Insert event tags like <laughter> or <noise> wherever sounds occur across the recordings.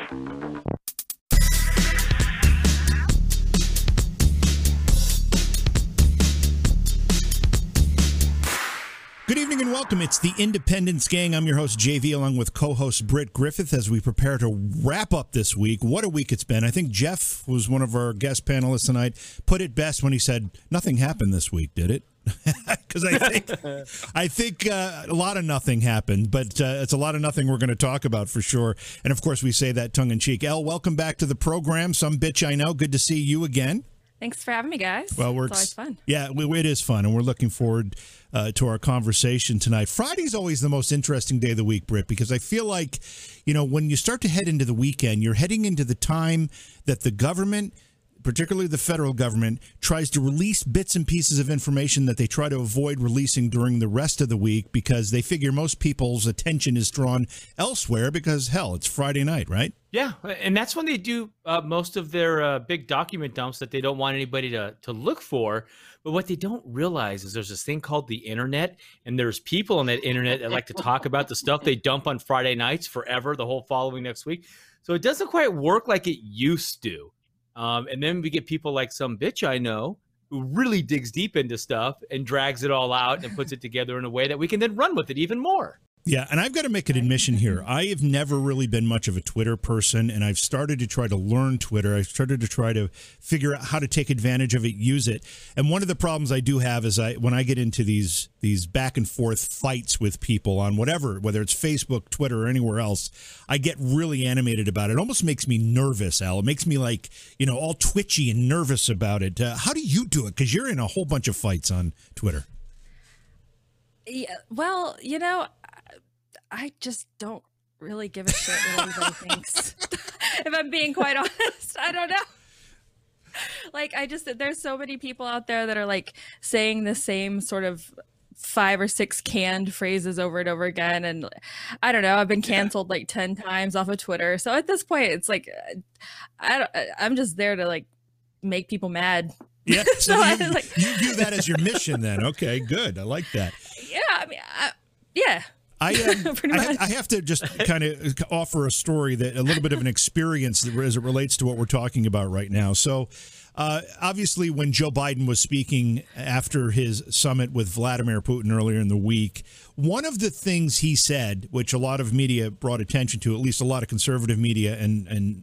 Evening and welcome. It's the Independence Gang. I'm your host, JV, along with co host Britt Griffith, as we prepare to wrap up this week. What a week it's been. I think Jeff was one of our guest panelists tonight, put it best when he said, Nothing happened this week, did it? <laughs> Because I think I think uh, a lot of nothing happened, but uh, it's a lot of nothing we're going to talk about for sure. And of course, we say that tongue in cheek. L, welcome back to the program. Some bitch I know. Good to see you again. Thanks for having me, guys. Well, we're it's always fun. Yeah, it is fun, and we're looking forward uh, to our conversation tonight. Friday's always the most interesting day of the week, Britt, because I feel like, you know, when you start to head into the weekend, you're heading into the time that the government particularly the federal government, tries to release bits and pieces of information that they try to avoid releasing during the rest of the week because they figure most people's attention is drawn elsewhere because, hell, it's Friday night, right? Yeah, and that's when they do uh, most of their uh, big document dumps that they don't want anybody to, to look for. But what they don't realize is there's this thing called the internet, and there's people on that internet that like to talk about the stuff they dump on Friday nights forever, the whole following next week. So it doesn't quite work like it used to. Um, and then we get people like some bitch I know who really digs deep into stuff and drags it all out and puts it together in a way that we can then run with it even more. Yeah, and I've got to make an admission here. I have never really been much of a Twitter person, and I've started to try to learn Twitter. I've started to try to figure out how to take advantage of it, use it. And one of the problems I do have is I when I get into these these back and forth fights with people on whatever, whether it's Facebook, Twitter, or anywhere else, I get really animated about it. It almost makes me nervous, Al. It makes me like you know all twitchy and nervous about it. Uh, how do you do it? Because you're in a whole bunch of fights on Twitter. Yeah, well, you know, I just don't really give a shit what <laughs> anybody thinks. <laughs> if I'm being quite <laughs> honest, I don't know. Like I just there's so many people out there that are like saying the same sort of five or six canned phrases over and over again and I don't know, I've been canceled like 10 times off of Twitter. So at this point it's like I don't I'm just there to like make people mad. Yeah, so, so you, like, you view that as your mission then. Okay, good. I like that. Yeah, I mean, I, yeah, I, <laughs> um, I, I, have to just kind of offer a story that a little bit of an experience as it relates to what we're talking about right now. So, uh, obviously, when Joe Biden was speaking after his summit with Vladimir Putin earlier in the week, one of the things he said, which a lot of media brought attention to, at least a lot of conservative media and and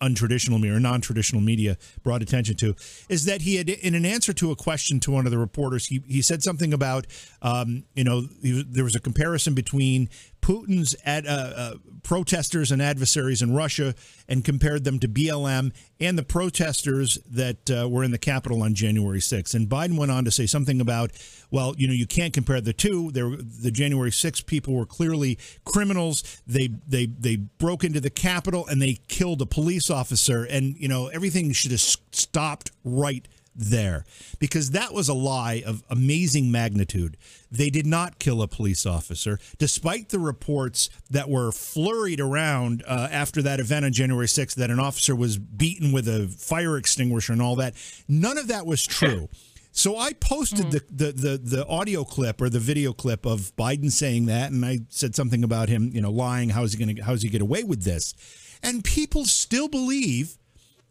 untraditional media or non-traditional media brought attention to is that he had in an answer to a question to one of the reporters he, he said something about um, you know he, there was a comparison between Putin's ad, uh, uh, protesters and adversaries in Russia and compared them to BLM and the protesters that uh, were in the Capitol on January 6th. And Biden went on to say something about, well, you know, you can't compare the two. There, the January 6th people were clearly criminals. They they they broke into the Capitol and they killed a police officer. And you know, everything should have stopped right there because that was a lie of amazing magnitude. They did not kill a police officer, despite the reports that were flurried around uh, after that event on January 6th that an officer was beaten with a fire extinguisher and all that. None of that was <laughs> true. So I posted mm. the, the, the the audio clip or the video clip of Biden saying that, and I said something about him, you know, lying. How is he going to how does he get away with this? And people still believe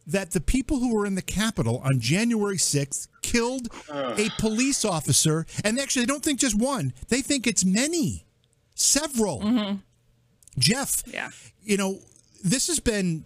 that the people who were in the Capitol on January 6th killed a police officer. And actually, they don't think just one, they think it's many, several. Mm-hmm. Jeff, yeah. you know, this has been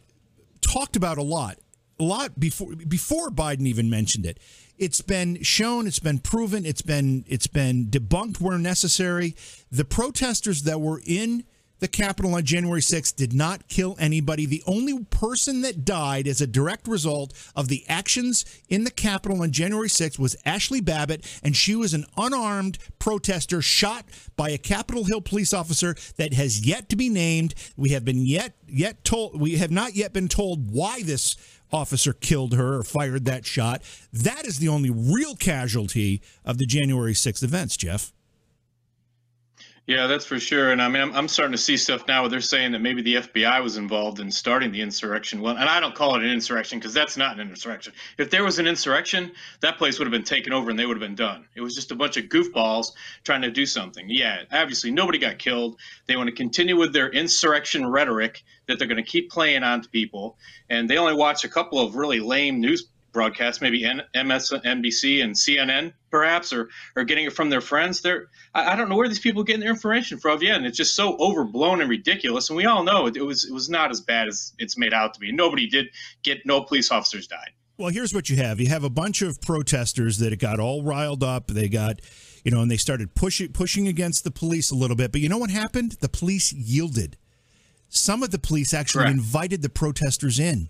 talked about a lot, a lot before before Biden even mentioned it. It's been shown, it's been proven, it's been it's been debunked where necessary. The protesters that were in the Capitol on January 6th did not kill anybody. The only person that died as a direct result of the actions in the Capitol on January 6th was Ashli Babbitt, and she was an unarmed protester shot by a Capitol Hill police officer that has yet to be named. We have been yet yet told we have not yet been told why this officer killed her or fired that shot. That is the only real casualty of the January 6th events, Jeff. Yeah, that's for sure. And I mean, I'm, I'm starting to see stuff now where they're saying that maybe the FBI was involved in starting the insurrection. Well, and I don't call it an insurrection because that's not an insurrection. If there was an insurrection, that place would have been taken over and they would have been done. It was just a bunch of goofballs trying to do something. Yeah, obviously nobody got killed. They want to continue with their insurrection rhetoric that they're going to keep playing on to people. And they only watch a couple of really lame news broadcasts, maybe MSNBC and CNN, perhaps, or or getting it from their friends. They're I, I, don't know where these people are getting their information from. Yeah, and it's just so overblown and ridiculous. And we all know it, it was it was not as bad as it's made out to be. Nobody did get no police officers died. Well, here's what you have. You have a bunch of protesters that got all riled up. They got, you know, and they started pushing pushing against the police a little bit. But you know what happened? The police yielded. Some of the police actually Correct. invited the protesters in.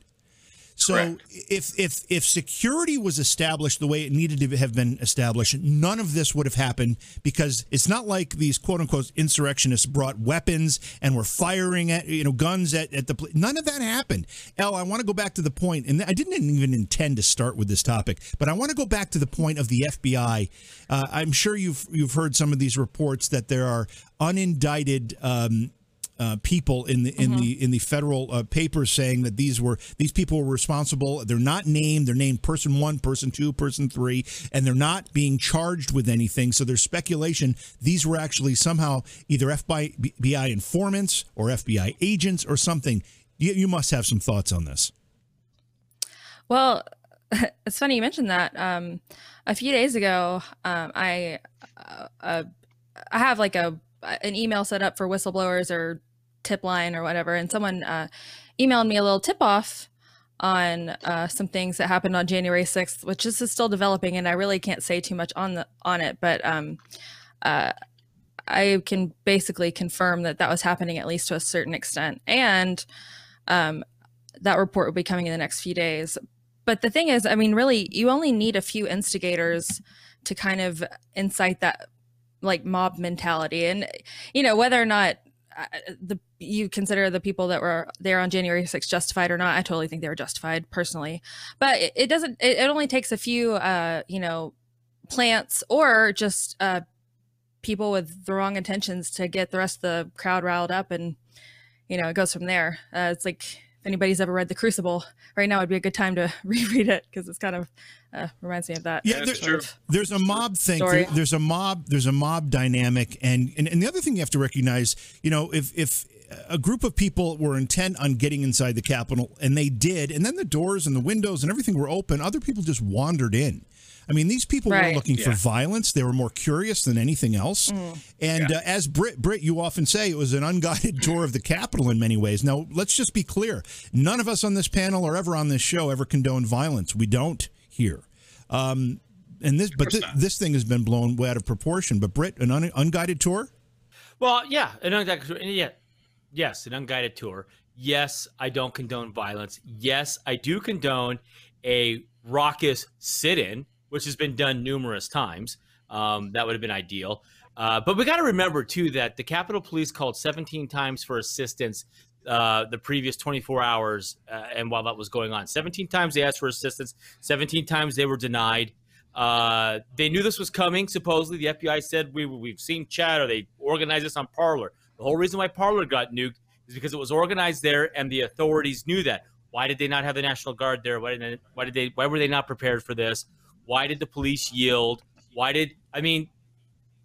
So Correct. if if if security was established the way it needed to have been established, none of this would have happened because it's not like these quote unquote insurrectionists brought weapons and were firing at you know guns at, at the none of that happened. L, I want to go back to the point, and I didn't even intend to start with this topic, but I want to go back to the point of the FBI. Uh, I'm sure you've you've heard some of these reports that there are unindicted um, uh, people in the in mm-hmm. the in the federal uh, papers saying that these were these people were responsible. They're not named. They're named person one, person two, person three, and they're not being charged with anything. So there's speculation these were actually somehow either FBI informants or FBI agents or something. You, you must have some thoughts on this. Well, <laughs> it's funny you mentioned that. Um, a few days ago, um, I uh, uh I have like a an email set up for whistleblowers or tip line or whatever, and someone uh, emailed me a little tip off on uh, some things that happened on January 6th, which this is still developing, and I really can't say too much on the on it, but um, uh, I can basically confirm that that was happening at least to a certain extent, and um, that report will be coming in the next few days. But the thing is, I mean, really, you only need a few instigators to kind of incite that like mob mentality, and you know whether or not the you consider the people that were there on January 6th justified or not. I totally think they were justified personally, but it, it doesn't. It, it, only takes a few, uh, you know, plants or just uh, people with the wrong intentions to get the rest of the crowd riled up, and you know, it goes from there. Uh, it's like anybody's ever read The Crucible, right now would be a good time to <laughs> reread it because it's kind of uh, reminds me of that. Yeah, there, there's a mob thing. There, there's a mob. There's a mob dynamic, and, and and the other thing you have to recognize, you know, if if a group of people were intent on getting inside the Capitol, and they did, and then the doors and the windows and everything were open, other people just wandered in. I mean, these people right. weren't looking yeah. for violence; they were more curious than anything else. Mm. And yeah. uh, as Britt, Britt, you often say, it was an unguided <laughs> tour of the Capitol in many ways. Now, let's just be clear: none of us on this panel or ever on this show ever condone violence. We don't here. Um, and this, but th- this thing has been blown way out of proportion. But Britt, an un- unguided tour. Well, yeah, an unguided tour. Yeah, yes, an unguided tour. Yes, I don't condone violence. Yes, I do condone a raucous sit-in, which has been done numerous times. Um, that would have been ideal. Uh, but we got to remember too that the Capitol Police called 17 times for assistance uh, the previous 24 hours uh, and while that was going on 17 times they asked for assistance 17 times they were denied uh, they knew this was coming supposedly the fbi said we, we've seen chat or they organized this on Parler. the whole reason why Parler got nuked is because it was organized there and the authorities knew that why did they not have the national guard there why did they, why did they why were they not prepared for this why did the police yield why did i mean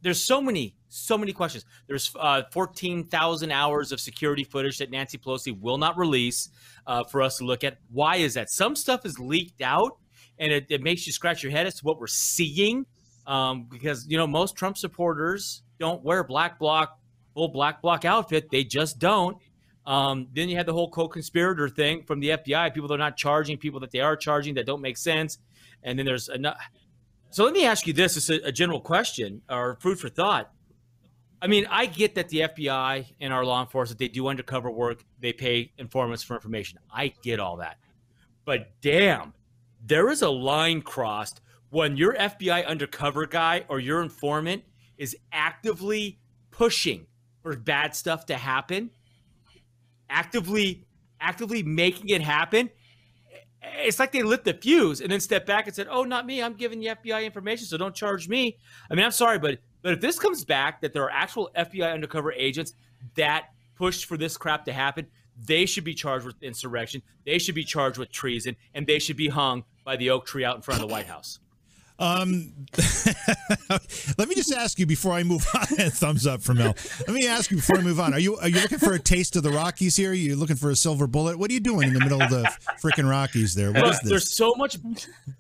there's so many so many questions. There's uh, 14,000 hours of security footage that Nancy Pelosi will not release uh, for us to look at. Why is that? Some stuff is leaked out, and it, it makes you scratch your head as to what we're seeing. Um, because you know most Trump supporters don't wear black bloc full black bloc outfit. They just don't. Um, then you had the whole co-conspirator thing from the FBI. People that are not charging, people that they are charging that don't make sense. And then there's enough. So let me ask you this: it's a, a general question or food for thought I mean, I get that the FBI and our law enforcement they do undercover work. They pay informants for information. I get all that, but damn, there is a line crossed when your FBI undercover guy or your informant is actively pushing for bad stuff to happen, actively, actively making it happen. It's like they lit the fuse and then stepped back and said, "Oh, not me. I'm giving the FBI information, so don't charge me." I mean, I'm sorry, but But if this comes back that there are actual FBI undercover agents that pushed for this crap to happen, they should be charged with insurrection. They should be charged with treason, and they should be hung by the oak tree out in front of the White House. Um, <laughs> let me just ask you before I move <laughs> on. Thumbs up from Mel. Let me ask you before I move on. Are you are you looking for a taste of the Rockies here? Are you looking for a silver bullet? What are you doing in the middle of the freaking Rockies there? What is this? There's so much,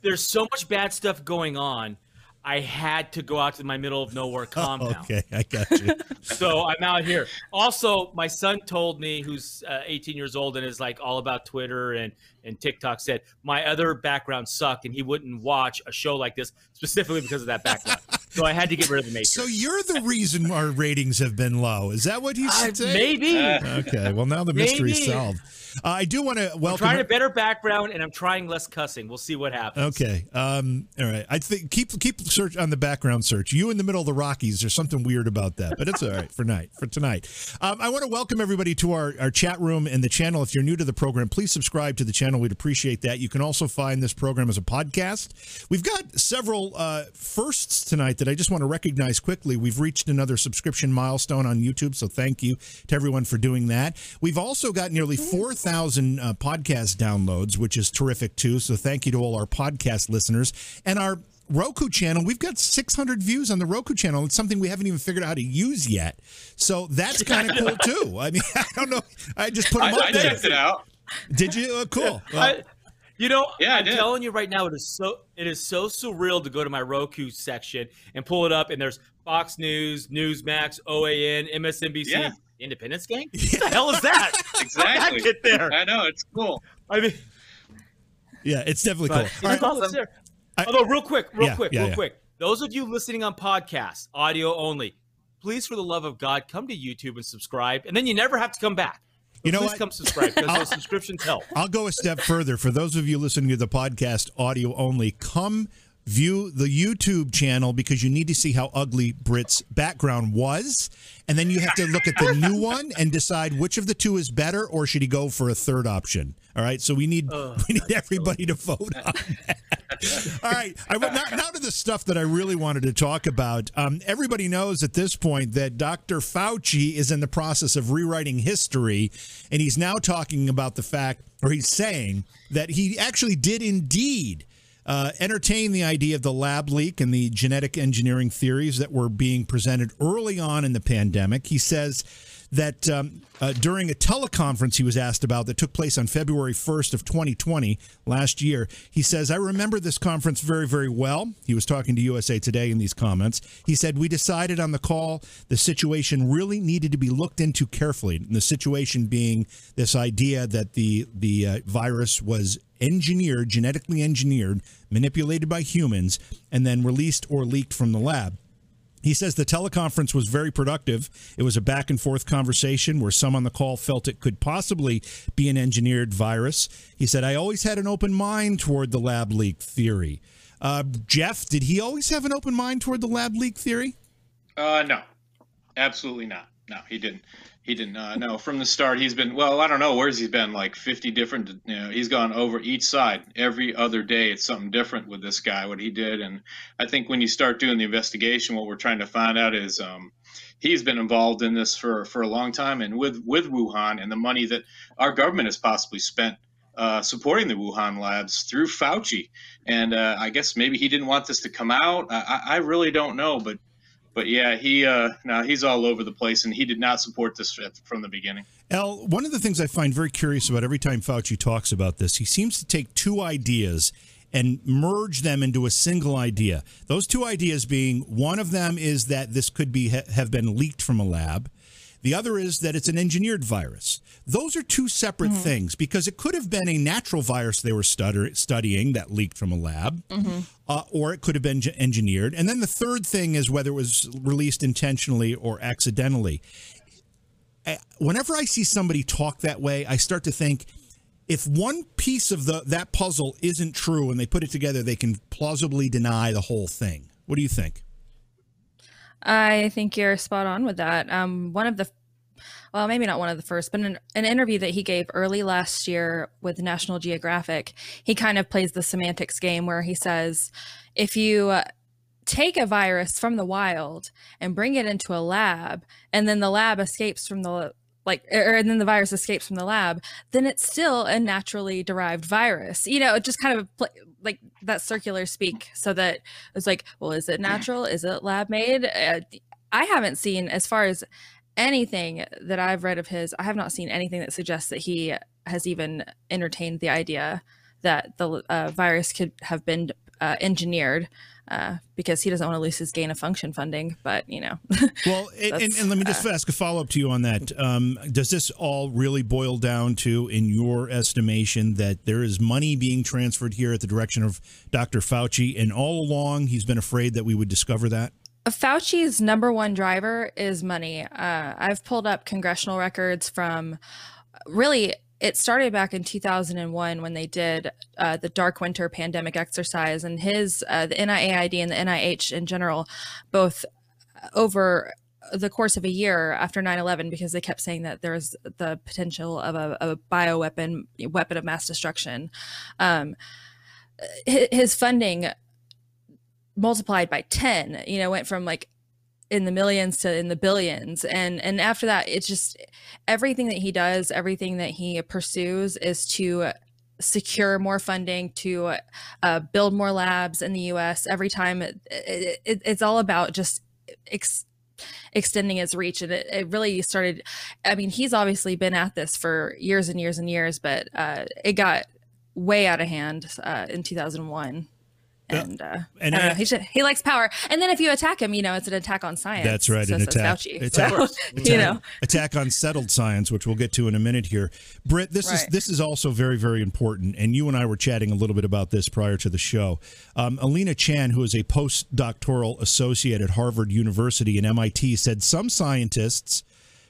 there's so much bad stuff going on. I had to go out to my middle of nowhere <laughs> compound. okay, I got you. <laughs> so I'm out here. Also, my son told me, who's uh, 18 years old and is like all about Twitter and and TikTok, said my other background sucked and he wouldn't watch a show like this specifically because of that background. <laughs> so I had to get rid of the Matrix. So you're the reason our ratings have been low. Is that what he's Uh, saying? maybe. Okay. Well, now the mystery's Maybe. solved. Uh, I do want to I'm welcome. trying a better background and I'm trying less cussing. We'll see what happens. Okay. Um, all right. I think keep keep search on the background search. You in the middle of the Rockies. There's something weird about that, but it's all right for night for tonight. Um, I want to welcome everybody to our, our chat room and the channel. If you're new to the program, please subscribe to the channel. We'd appreciate that. You can also find this program as a podcast. We've got several uh, firsts tonight that I just want to recognize quickly. We've reached another subscription milestone on YouTube, so thank you to everyone for doing that. We've also got nearly 4,000 uh, podcast downloads, which is terrific too. So thank you to all our podcast listeners and our Roku channel. We've got 600 views on the Roku channel. It's something we haven't even figured out how to use yet. So that's <laughs> kind of cool too. I mean, <laughs> I don't know. I just put them I, up I there. checked it out. Did you? Oh, cool. Well, <laughs> I, you know, Yeah, I I'm telling you right now, it is so it is so surreal to go to my Roku section and pull it up, and there's Fox News, Newsmax, OAN, MSNBC, Yeah. Independence Gang. <laughs> What the hell is that? <laughs> Exactly. How did I get there? I know it's cool. I mean, yeah, it's definitely but cool. All right. it's awesome. I- Although, real quick, real Yeah, quick, yeah, real yeah. quick. Those of you listening on podcast, audio only, please, for the love of God, come to YouTube and subscribe, and then you never have to come back. You know please what? come subscribe because <laughs> I'll- those subscriptions help. I'll go a step further. For those of you listening to the podcast audio only, come view the YouTube channel because you need to see how ugly Britt's background was. And then you have to look at the new <laughs> one and decide which of the two is better or should he go for a third option. All right. So we need <laughs> we need everybody to vote on <laughs> that. All right. I went now, now to the stuff that I really wanted to talk about. Um, everybody knows at this point that Dr. Fauci is in the process of rewriting history, and he's now talking about the fact, or he's saying that he actually did indeed uh, entertain the idea of the lab leak and the genetic engineering theories that were being presented early on in the pandemic. He says that um, uh, during a teleconference he was asked about that took place on February 1st of 2020 last year, he says, I remember this conference very, very well. He was talking to USA Today in these comments. He said, we decided on the call the situation really needed to be looked into carefully. And the situation being this idea that the, the uh, virus was engineered, genetically engineered, manipulated by humans, and then released or leaked from the lab. He says the teleconference was very productive. It was a back and forth conversation where some on the call felt it could possibly be an engineered virus. He said, I always had an open mind toward the lab leak theory. Uh, Jeff, did he always have an open mind toward the lab leak theory? Uh, no, absolutely not. No, he didn't. He didn't. Uh, no, from the start, he's been. Well, I don't know where's he been. Like fifty different. You know, he's gone over each side every other day. It's something different with this guy. What he did, and I think when you start doing the investigation, what we're trying to find out is um, he's been involved in this for for a long time, and with with Wuhan and the money that our government has possibly spent uh, supporting the Wuhan labs through Fauci. And uh, I guess maybe he didn't want this to come out. I, I I really don't know, but but yeah, he uh, no, he's all over the place, and he did not support this from the beginning. L, one of the things I find very curious about every time Fauci talks about this, he seems to take two ideas and merge them into a single idea. Those two ideas being one of them is that this could be ha- have been leaked from a lab. The other is that it's an engineered virus. Those are two separate things because it could have been a natural virus they were stutter- studying that leaked from a lab, uh, or it could have been engineered. And then the third thing is whether it was released intentionally or accidentally. I- Whenever I see somebody talk that way, I start to think if one piece of the that puzzle isn't true and they put it together, they can plausibly deny the whole thing. What do you think? I think you're spot on with that. Um, one of the, well, maybe not one of the first, but in an interview that he gave early last year with National Geographic, he kind of plays the semantics game where he says, if you uh, take a virus from the wild and bring it into a lab, and then the lab escapes from the like or and then the virus escapes from the lab then it's still a naturally derived virus you know it just kind of like that circular speak so that it's like well is it natural? Is it lab made? Uh, i haven't seen as far as anything that i've read of his i have not seen anything that suggests that he has even entertained the idea that the uh, virus could have been uh, engineered uh, because he doesn't want to lose his gain of function funding. But you know, <laughs> well, and, and, and, let me just uh, ask a follow up to you on that. Um, does this all really boil down to, in your estimation, that there is money being transferred here at the direction of Dr. Fauci, and all along he's been afraid that we would discover that? Fauci's number one driver is money. Uh, I've pulled up congressional records from really it started back in 2001 when they did uh, the dark winter pandemic exercise and his uh, the NIAID and the NIH in general both uh, over the course of a year after 9-11 because they kept saying that there was the potential of a, a bioweapon weapon of mass destruction. Um, his funding multiplied by 10 you know went from like in the millions to in the billions. And and after that it's just everything that he does everything that he pursues is to secure more funding to uh, build more labs in the us every time it, it, it's all about just ex- extending his reach. And it, it, really started i mean he's obviously been at this for years and years and years but uh, it got way out of hand uh, in 2001 and uh, and I, he, should, he likes power. And then if you attack him, you know it's an attack on science. That's right, so an attack, Fauci, attack, so, <laughs> attack, you know, attack on settled science, which we'll get to in a minute here. Britt, this right. is this is also very very important, and you and I were chatting a little bit about this prior to the show. Um, Alina Chan, who is a postdoctoral associate at Harvard University and MIT, said some scientists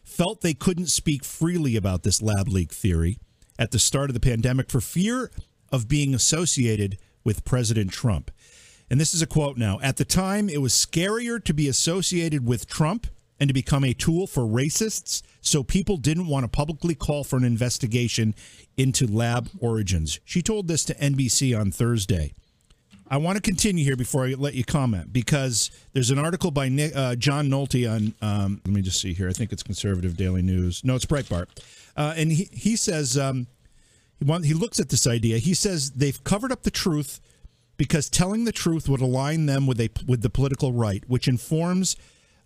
felt they couldn't speak freely about this lab leak theory at the start of the pandemic for fear of being associated with President Trump. And this is a quote now. At the time, it was scarier to be associated with Trump and to become a tool for racists, so people didn't want to publicly call for an investigation into lab origins. She told this to NBC on Thursday. I want to continue here before I let you comment because there's an article by Nick, uh, John Nolte on, um, let me just see here. I think it's Conservative Daily News. No, it's Breitbart. Uh, and he, he says, um, he looks at this idea. He says they've covered up the truth because telling the truth would align them with a with the political right, which informs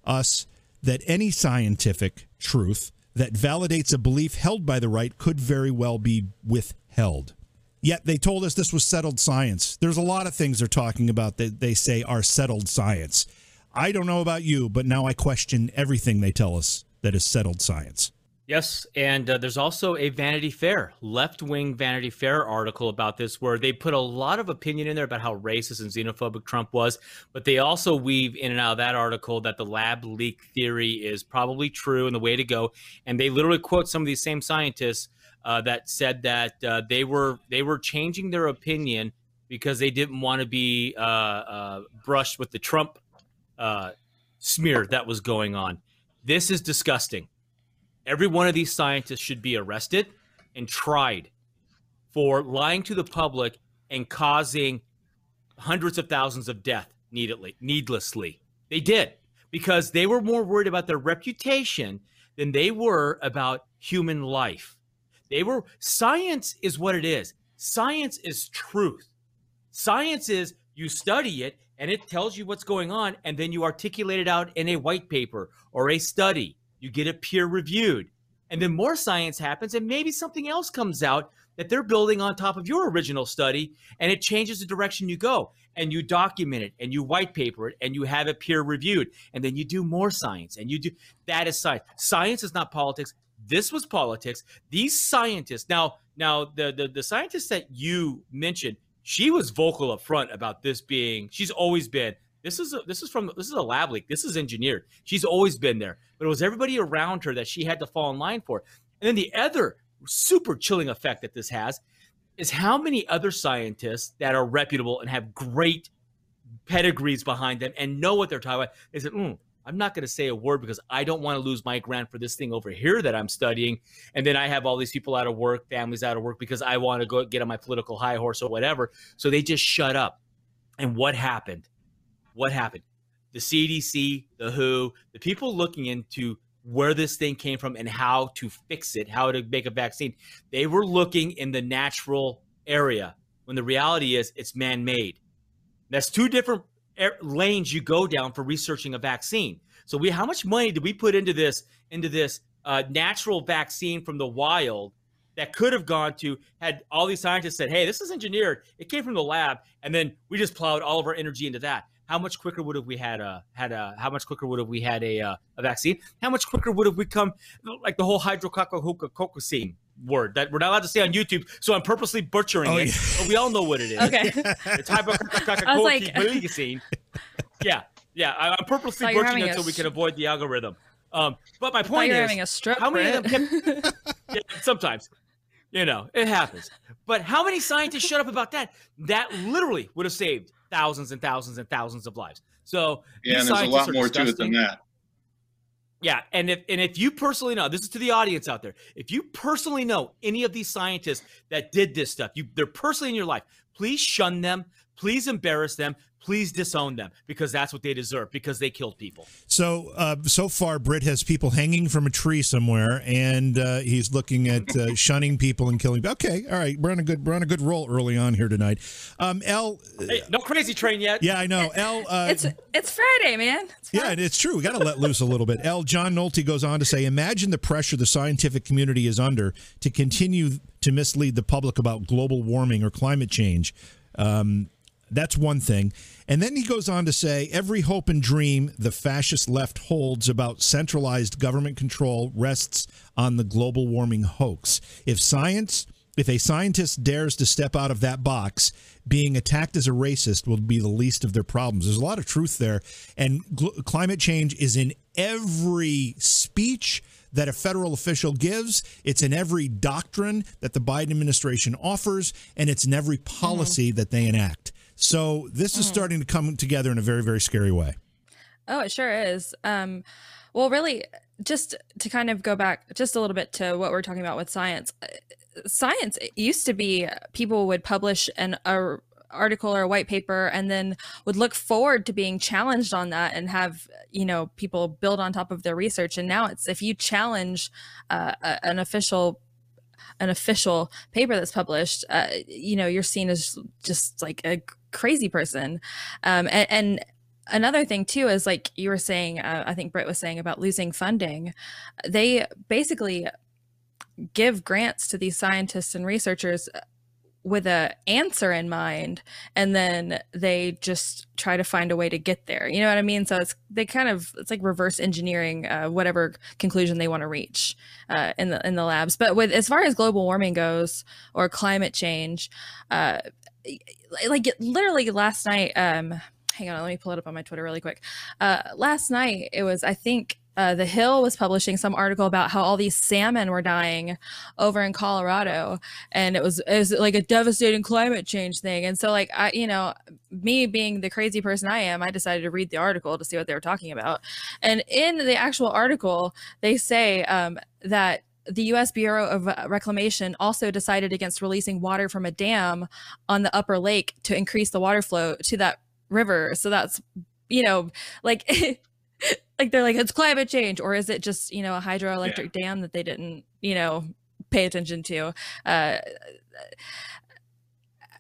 us that any scientific truth that validates a belief held by the right could very well be withheld. Yet they told us this was settled science. There's a lot of things they're talking about that they say are settled science. I don't know about you, but now I question everything they tell us that is settled science. Yes, and uh, there's also a Vanity Fair, left wing Vanity Fair article about this where they put a lot of opinion in there about how racist and xenophobic Trump was, but they also weave in and out of that article that the lab leak theory is probably true and the way to go. And they literally quote some of these same scientists uh, that said that uh, they were they were changing their opinion because they didn't want to be uh, uh, brushed with the Trump uh, smear that was going on. This is disgusting Every one of these scientists should be arrested and tried for lying to the public and causing hundreds of thousands of death needlessly. needlessly. They did because they were more worried about their reputation than they were about human life. They were science is what it is. Science is truth. Science is you study it and it tells you what's going on and then you articulate it out in a white paper or a study you get it peer reviewed, and then more science happens, and maybe something else comes out that they're building on top of your original study, and it changes the direction you go. And you document it, and you white paper it, and you have it peer reviewed, and then you do more science, and you do that is science. Science is not politics. This was politics. These scientists now, now the the, the scientist that you mentioned, she was vocal up front about this being. She's always been this is a, this is from this is a lab leak. This is engineered. She's always been there, but it was everybody around her that she had to fall in line for. And then the other super chilling effect that this has is how many other scientists that are reputable and have great pedigrees behind them and know what they're talking about. They said, mm, I'm not going to say a word because I don't want to lose my grant for this thing over here that I'm studying. And then I have all these people out of work, families out of work because I want to go get on my political high horse or whatever. So they just shut up. And what happened? What happened? The CDC, the WHO, the people looking into where this thing came from and how to fix it, how to make a vaccine, they were looking in the natural area when the reality is it's man made. That's two different lanes you go down for researching a vaccine. So we, how much money did we put into this into this uh, natural vaccine from the wild that could have gone to had all these scientists said, "Hey, this is engineered. It came from the lab," and then we just plowed all of our energy into that. How much quicker would have we had a had a how much quicker would have we had a uh, a vaccine? How much quicker would have we come like the whole hydrococcocococine word that we're not allowed to say on YouTube, so I'm purposely butchering oh, it. Yeah. But we all know what it is. Okay. <laughs> It's hydrococcococine. yeah, yeah. I'm purposely butchering it so we can avoid the algorithm. Um, but my point is, having a stroke. How many of them? Kept, <laughs> yeah, sometimes, you know, it happens. But how many scientists shut up about that? That literally would have saved thousands and thousands and thousands of lives. So yeah, and there's a lot more to it than that. Yeah, and if and if you personally know, this is to the audience out there. If you personally know any of these scientists that did this stuff, you they're personally in your life, please shun them, please embarrass them, please disown them because that's what they deserve because they killed people. So, uh, so far, Britt has people hanging from a tree somewhere, and uh, he's looking at uh, <laughs> shunning people and killing. Okay, all right, we're on a good we're on a good roll early on here tonight. Um, L, hey, no crazy train yet. Yeah, I know. L, uh, it's it's Friday, man. It's yeah, it's true. We got to let loose a little bit. L. John Nolte goes on to say, imagine the pressure the scientific community is under to continue to mislead the public about global warming or climate change. Um, that's one thing. And then he goes on to say every hope and dream the fascist left holds about centralized government control rests on the global warming hoax. If science, if a scientist dares to step out of that box, being attacked as a racist will be the least of their problems. There's a lot of truth there. And climate change is in every speech that a federal official gives, it's in every doctrine that the Biden administration offers, and it's in every policy mm-hmm. that they enact. So this is mm. starting to come together in a very, very scary way. Oh, it sure is. Um, well, really, just to kind of go back just a little bit to what we're talking about with science. Uh, science used to be people would publish an a article or a white paper and then would look forward to being challenged on that and have you know people build on top of their research and now it's if you challenge uh, an official an official paper that's published, uh, you know, you're seen as just like a crazy person. Um, and, and another thing too is like you were saying, uh, I think Britt was saying about losing funding. They basically give grants to these scientists and researchers with a answer in mind and then they just try to find a way to get there. You know what i mean? So it's they kind of it's like reverse engineering uh, whatever conclusion they want to reach uh, in the in the labs. But with as far as global warming goes or climate change uh, like literally last night um hang on let me pull it up on my twitter really quick. Uh last night it was i think uh, the Hill was publishing some article about how all these salmon were dying over in Colorado, and it was it was like a devastating climate change thing. And so, like I, you know, me being the crazy person I am, I decided to read the article to see what they were talking about. And in the actual article, they say um, that the U.S. Bureau of Reclamation also decided against releasing water from a dam on the upper lake to increase the water flow to that river. So that's you know like <laughs> like they're like it's climate change or is it just you know a hydroelectric yeah. dam that they didn't you know pay attention to uh,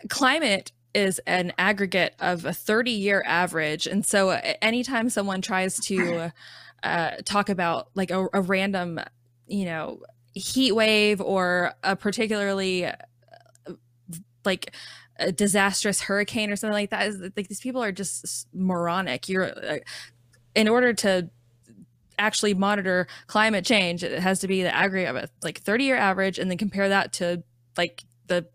climate is an aggregate of a 30 year average and so anytime someone tries to uh, talk about like a, a random you know heat wave or a particularly uh, like a disastrous hurricane or something like that is like these people are just moronic you're uh, in order to actually monitor climate change, it has to be the aggregate of a like 30 year average and then compare that to like the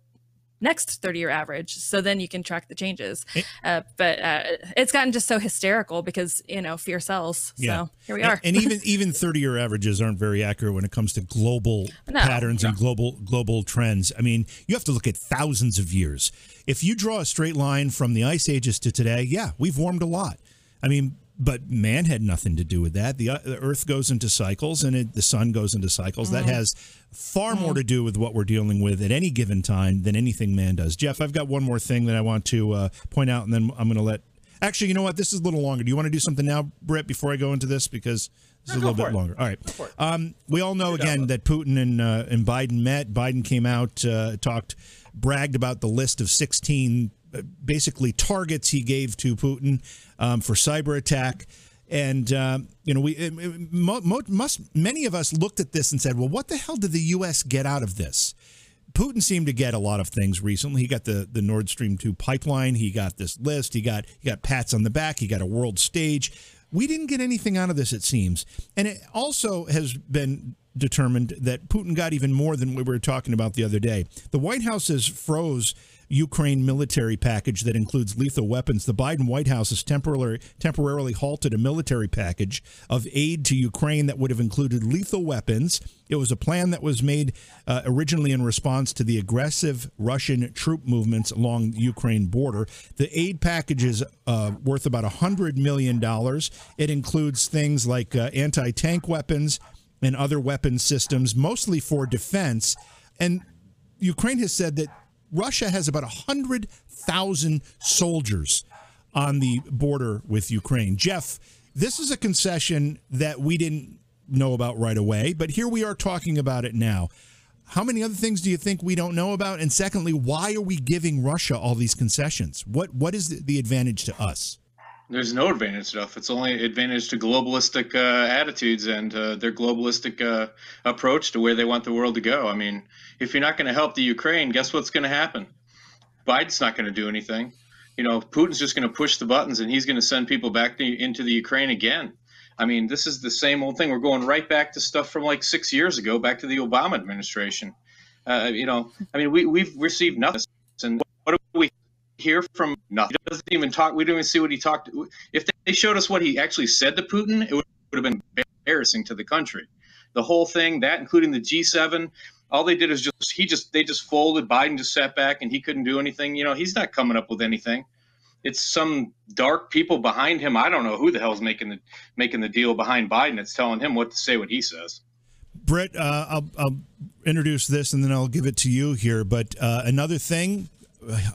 next 30 year average. So then you can track the changes. Uh, but uh, it's gotten just so hysterical because you know fear sells. So yeah. here we are. And, and even <laughs> even 30 year averages aren't very accurate when it comes to global no, patterns no. and global global trends. I mean you have to look at thousands of years. If you draw a straight line from the ice ages to today yeah we've warmed a lot. I mean but man had nothing to do with that. The, uh, the Earth goes into cycles, and it, the sun goes into cycles. Mm. That has far mm. more to do with what we're dealing with at any given time than anything man does. Jeff, I've got one more thing that I want to uh, point out, and then I'm going to let Actually, you know what? This is a little longer. Do you want to do something now, Britt, before I go into this? Because this is a little bit it. longer. All right. Um, we all know again that Putin and uh, and Biden met. Biden came out, uh, talked, bragged about the list of 16 uh, basically targets he gave to Putin um, for cyber attack. And um, you know, we mo- must many of us looked at this and said, "Well, what the hell did the U.S. get out of this?" Putin seemed to get a lot of things recently. He got the the Nord Stream two pipeline. He got this list. He got he got pats on the back. He got a world stage. We didn't get anything out of this, it seems. And it also has been determined that Putin got even more than we were talking about the other day. The White House has froze Ukraine military package that includes lethal weapons. The Biden White House has temporarily temporarily halted a military package of aid to Ukraine that would have included lethal weapons. It was a plan that was made uh, originally in response to the aggressive Russian troop movements along the Ukraine border. The aid package is uh, worth about $100 million. It includes things like uh, anti tank weapons and other weapon systems, mostly for defense. And Ukraine has said that Russia has about 100,000 soldiers on the border with Ukraine. Jeff, this is a concession that we didn't know about right away, but here we are talking about it now. How many other things do you think we don't know about? And secondly, why are we giving Russia all these concessions? What what is the, the advantage to us? There's no advantage stuff. It's only advantage to globalistic uh, attitudes and uh, their globalistic uh, approach to where they want the world to go. I mean, if you're not going to help the Ukraine, guess what's going to happen? Biden's not going to do anything. You know, Putin's just going to push the buttons and he's going to send people back to, into the Ukraine again. I mean, this is the same old thing. We're going right back to stuff from like six years ago, back to the Obama administration. Uh, you know, I mean, we, we've received nothing. And hear from nothing? He doesn't even talk. We don't even see what he talked. If they showed us what he actually said to Putin, it would, would have been embarrassing to the country. The whole thing, that including the G7, all they did is just he just they just folded. Biden just sat back and he couldn't do anything. You know, he's not coming up with anything. It's some dark people behind him. I don't know who the hell's making the making the deal behind Biden. It's telling him what to say, what he says. Britt, uh, I'll, I'll introduce this and then I'll give it to you here. But uh, another thing,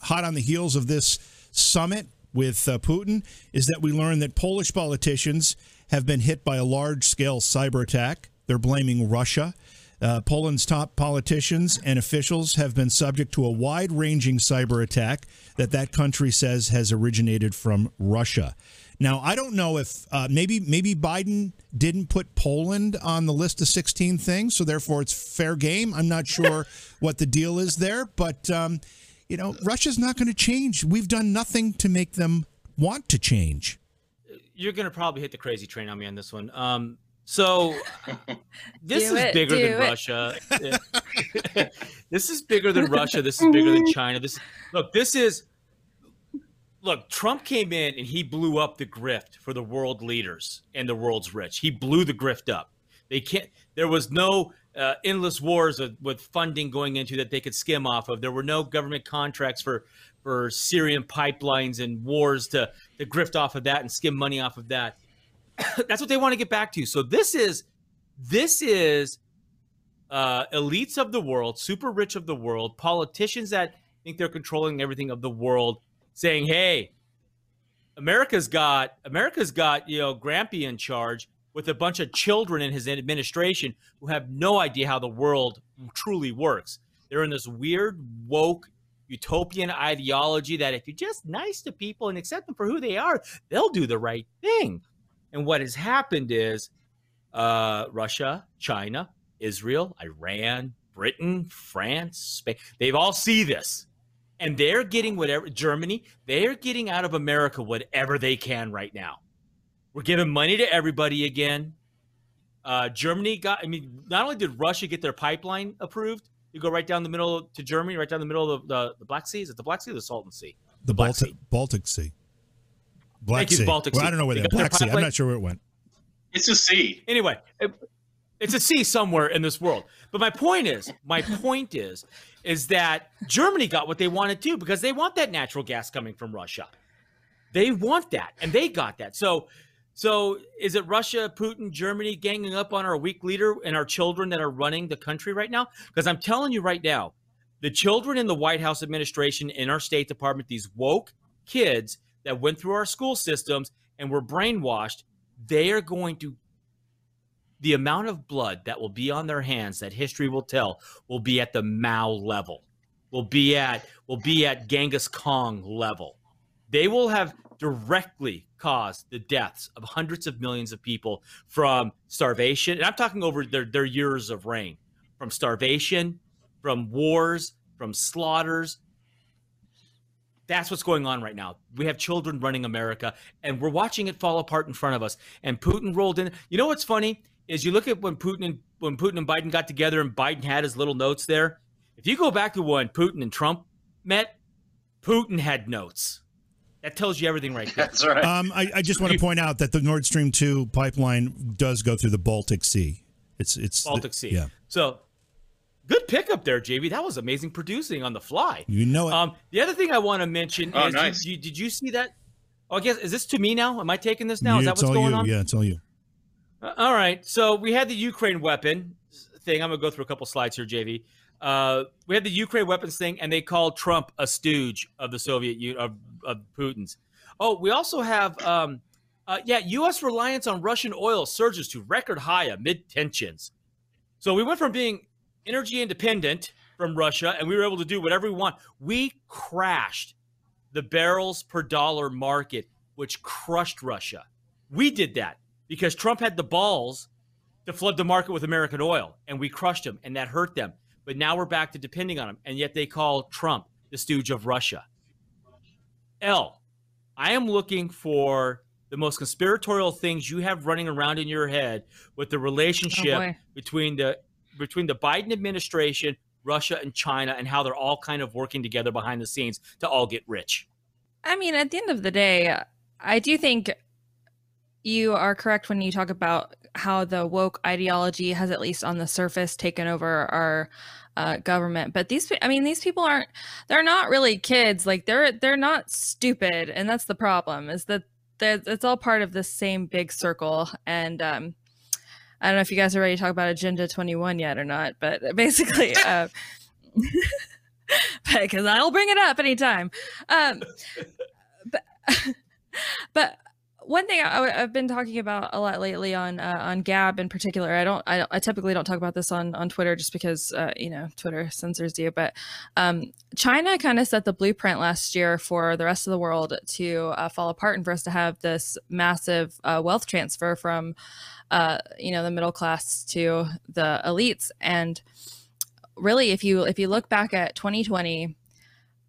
hot on the heels of this summit with uh, Putin, is that we learned that Polish politicians have been hit by a large scale cyber attack. They're blaming Russia. Uh, Poland's top politicians and officials have been subject to a wide ranging cyber attack that that country says has originated from Russia. Now, I don't know if uh, maybe maybe Biden didn't put Poland on the list of 16 things, so therefore it's fair game. I'm not sure <laughs> what the deal is there, but um, you know, Russia's not going to change. We've done nothing to make them want to change. You're going to probably hit the crazy train on me on this one. Um, so <laughs> this is it, bigger do than it. Russia. <laughs> this is bigger than Russia. This is bigger than <laughs> China. This look, this is look, Trump came in and he blew up the grift for the world leaders and the world's rich. He blew the grift up. They can't there was no uh, endless wars with, with funding going into that they could skim off of. There were no government contracts for for Syrian pipelines and wars to to grift off of that and skim money off of that <coughs> that's what they want to get back to. So this is this is uh, elites of the world, super rich of the world, politicians that think they're controlling everything of the world, saying, "Hey, America's got America's got you know Grampy in charge with a bunch of children in his administration who have no idea how the world truly works. They're in this weird woke." Utopian ideology that if you're just nice to people and accept them for who they are, they'll do the right thing. And what has happened is uh, Russia, China, Israel, Iran, Britain, France, Spain, they've all see this. And they're getting whatever, Germany, they're getting out of America whatever they can right now. We're giving money to everybody again. Uh, Germany got, I mean, not only did Russia get their pipeline approved, you go right down the middle to Germany, right down the middle of the, the Black Sea. Is it the Black Sea or the Salton Sea? The Black Baltic Sea. Baltic Sea. Black Thank you, Sea. Baltic well, Sea. I don't know where They that got their Black Sea. I'm not sure where it went. It's a sea. anyway it- it's a sea somewhere in this world but my point is my point is is that germany got what they wanted to because they want that natural gas coming from russia they want that and they got that so so is it russia putin germany ganging up on our weak leader and our children that are running the country right now because i'm telling you right now the children in the white house administration in our state department these woke kids that went through our school systems and were brainwashed, they are going to the amount of blood that will be on their hands that history will tell will be at the Mao level. Will be at will be at Genghis Khan level. They will have directly caused the deaths of hundreds of millions of people from starvation. And I'm talking over their, their years of reign from starvation, from wars, from slaughters. That's what's going on right now. We have children running America, and we're watching it fall apart in front of us. And Putin rolled in. You know what's funny is you look at when Putin and when Putin and Biden got together, and Biden had his little notes there. If you go back to when Putin and Trump met, Putin had notes. That tells you everything right there. That's right. Um, I, I, just want to point out that the Nord Stream two pipeline does go through the Baltic Sea. It's it's Baltic Sea. Yeah. So good pickup there, JV. That was amazing producing on the fly. You know it. Um, the other thing I want to mention oh, is, nice. you, you, did you see that? Oh, I guess is this to me now? Am I taking this now? Yeah, is that what's going you. on? Yeah, it's all you. Uh, all right. So we had the Ukraine weapon thing. I'm gonna go through a couple slides here, JV. Uh, we had the Ukraine weapons thing, and they called Trump a stooge of the Soviet Union of, of Putin's. Oh, we also have, um, uh, yeah, U.S. reliance on Russian oil surges to record high amid tensions. So we went from being energy independent from Russia, and we were able to do whatever we want. We crashed the barrels per dollar market, which crushed Russia. We did that because Trump had the balls to flood the market with American oil, and we crushed them, and that hurt them. But now we're back to depending on them, and yet they call Trump the stooge of Russia. L, I am looking for the most conspiratorial things you have running around in your head with the relationship oh, boy. between the between the Biden administration, Russia, and China, and how they're all kind of working together behind the scenes to all get rich. I mean, at the end of the day, I do think you are correct when you talk about how the woke ideology has, at least on the surface, taken over our uh, government. But these, I mean, these people aren't. They're not really kids. Like they're they're not stupid, and that's the problem. Is that it's all part of the same big circle. And um, I don't know if you guys are ready to talk about Agenda Twenty One yet or not, but <laughs> basically. Uh, <laughs> because I'll bring it up anytime. Um, but, <laughs> but one thing I, have been talking about a lot lately on uh, on Gab in particular. I don't. I, I typically don't talk about this on on Twitter just because uh, you know Twitter censors you. But um, China kind of set the blueprint last year for the rest of the world to uh, fall apart and for us to have this massive uh, wealth transfer from uh, you know the middle class to the elites and really if you if you look back at 2020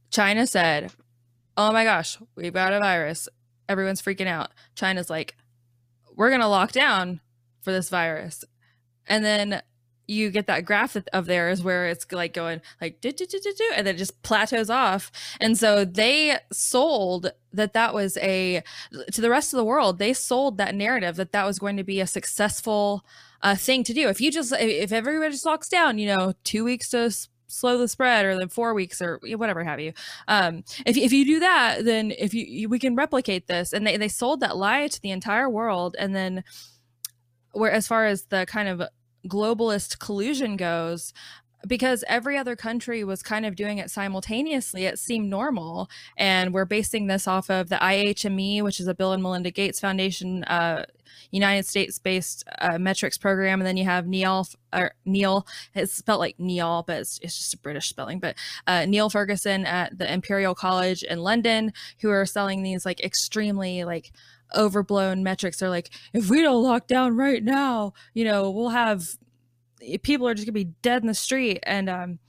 china said oh my gosh we've got a virus everyone's freaking out. China's like we're going to lock down for this virus. And then you get that graph of- theirs where it's like going like do, do, do, do, do, and then it just plateaus off. And so they sold that that was a to the rest of the world they sold that narrative that that was going to be a successful uh, thing to do. If you just if everybody just locks down you know two weeks to slow the spread or then four weeks or whatever have you. Um if, if you do that then if you, you we can replicate this and they, they sold that lie to the entire world and then where as far as the kind of globalist collusion goes because every other country was kind of doing it simultaneously it seemed normal. And we're basing this off of the ihme which is a bill and melinda gates foundation uh, united states based uh, metrics program. And then you have neil or neil it's spelled like neil but it's, it's just a british spelling but uh, neil ferguson at the imperial college in london who are selling these like extremely like overblown metrics. They're like if we don't lock down right now you know we'll have people are just gonna be dead in the street. And um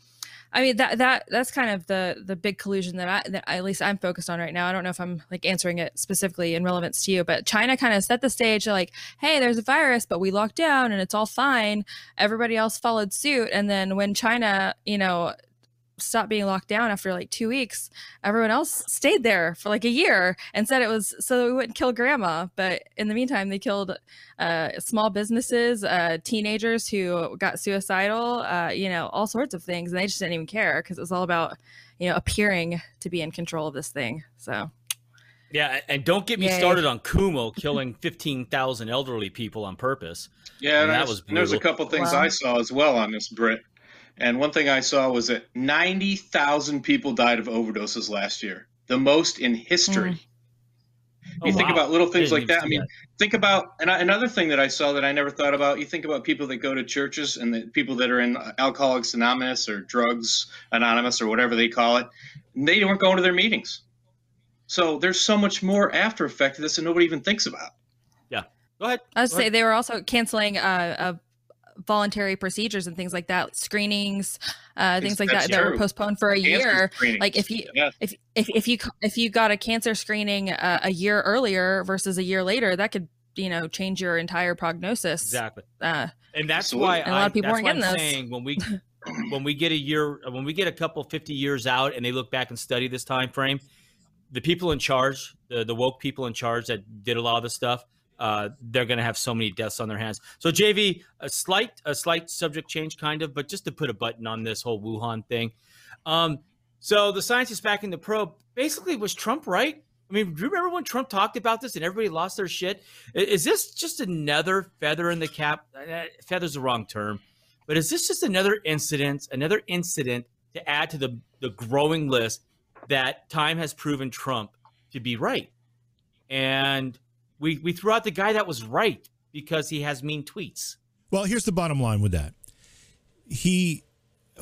i mean that that that's kind of the the big collusion that i that at least i'm focused on right now. I don't know if i'm like answering it specifically in relevance to you but china kind of set the stage like hey there's a virus but we locked down and it's all fine. Everybody else followed suit. And then when china you know stopped being locked down after like two weeks everyone else stayed there for like a year and said it was so we wouldn't kill grandma but in the meantime they killed uh, small businesses uh, teenagers who got suicidal uh, you know all sorts of things and they just didn't even care because it was all about you know appearing to be in control of this thing so Yeah, and don't get me Yay. started on Cuomo killing 15,000 elderly people on purpose. Yeah, And that there's, was and there's a couple things Wow. I saw as well on this Britt. And one thing I saw was that 90,000 people died of overdoses last year, the most in history. You think about little things like even that. I mean, that. think about and I, another thing that I saw that I never thought about. You think about people that go to churches and the people that are in Alcoholics Anonymous or Drugs Anonymous or whatever they call it. And they weren't going to their meetings. So there's so much more after effect of this that nobody even thinks about. Yeah. Go ahead. I would Go say ahead. they were also canceling uh, uh, voluntary procedures and things like that, screenings, uh, things like That's that that were postponed for a Cancer year. screenings. Like if you Yes. if if if you if you got a cancer screening uh, a year earlier versus a year later, that could you know change your entire prognosis. Exactly. Uh, and that's Absolutely. why And a lot of people that's weren't why I'm getting those. saying when we <laughs> when we get a year when we get a couple 50 years out and they look back and study this time frame the people in charge the, the woke people in charge that did a lot of the stuff uh, they're going to have so many deaths on their hands so jv a slight a slight subject change kind of but just to put a button on this whole wuhan thing um, so the scientists backing the probe basically was trump right I mean, do you remember when Trump talked about this and everybody lost their shit? Is this just another feather in the cap? Feather's the wrong term, but is this just another incident, another incident to add to the the growing list that time has proven Trump to be right? And we we threw out the guy that was right because he has mean tweets. Well, here's the bottom line with that. He,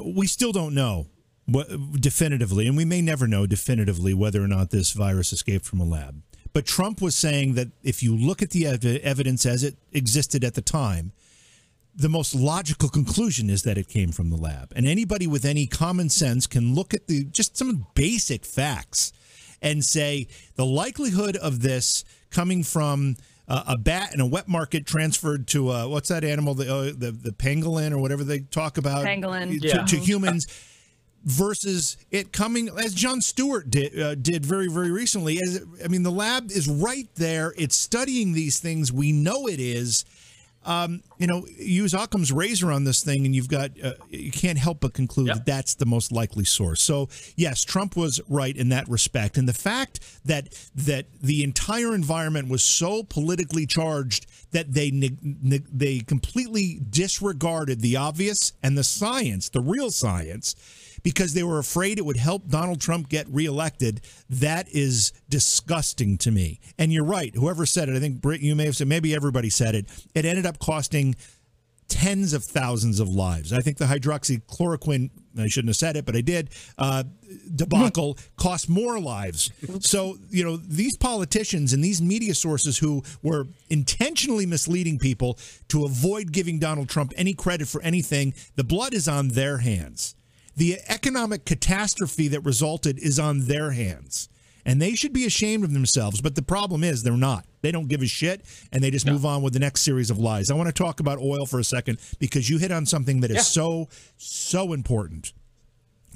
we still don't know what, definitively, and we may never know definitively whether or not this virus escaped from a lab. But Trump was saying that if you look at the ev- evidence as it existed at the time, the most logical conclusion is that it came from the lab. And anybody with any common sense can look at the just some basic facts and say the likelihood of this coming from uh, a bat in a wet market transferred to uh, what's that animal the, uh, the the pangolin or whatever they talk about Pangolin. to, Yeah. to humans versus it coming as Jon Stewart did uh, did very very recently as I mean the lab is right there it's studying these things we know it is um, you know, use Occam's razor on this thing, and you've got uh, you can't help but conclude Yep. that that's the most likely source. So yes, Trump was right in that respect, and the fact that that the entire environment was so politically charged that they neg- neg- they completely disregarded the obvious and the science, the real science. Because they were afraid it would help Donald Trump get reelected. That is disgusting to me. And you're right. Whoever said it, I think Britt, you may have said, maybe everybody said it. It ended up costing tens of thousands of lives. I think the hydroxychloroquine, I shouldn't have said it, but I did, uh, debacle <laughs> cost more lives. So, you know, these politicians and these media sources who were intentionally misleading people to avoid giving Donald Trump any credit for anything, the blood is on their hands. The economic catastrophe that resulted is on their hands. And they should be ashamed of themselves. But the problem is they're not. They don't give a shit and they just move on with the next series of lies. I want to talk about oil for a second because you hit on something that is Yeah. so, so important.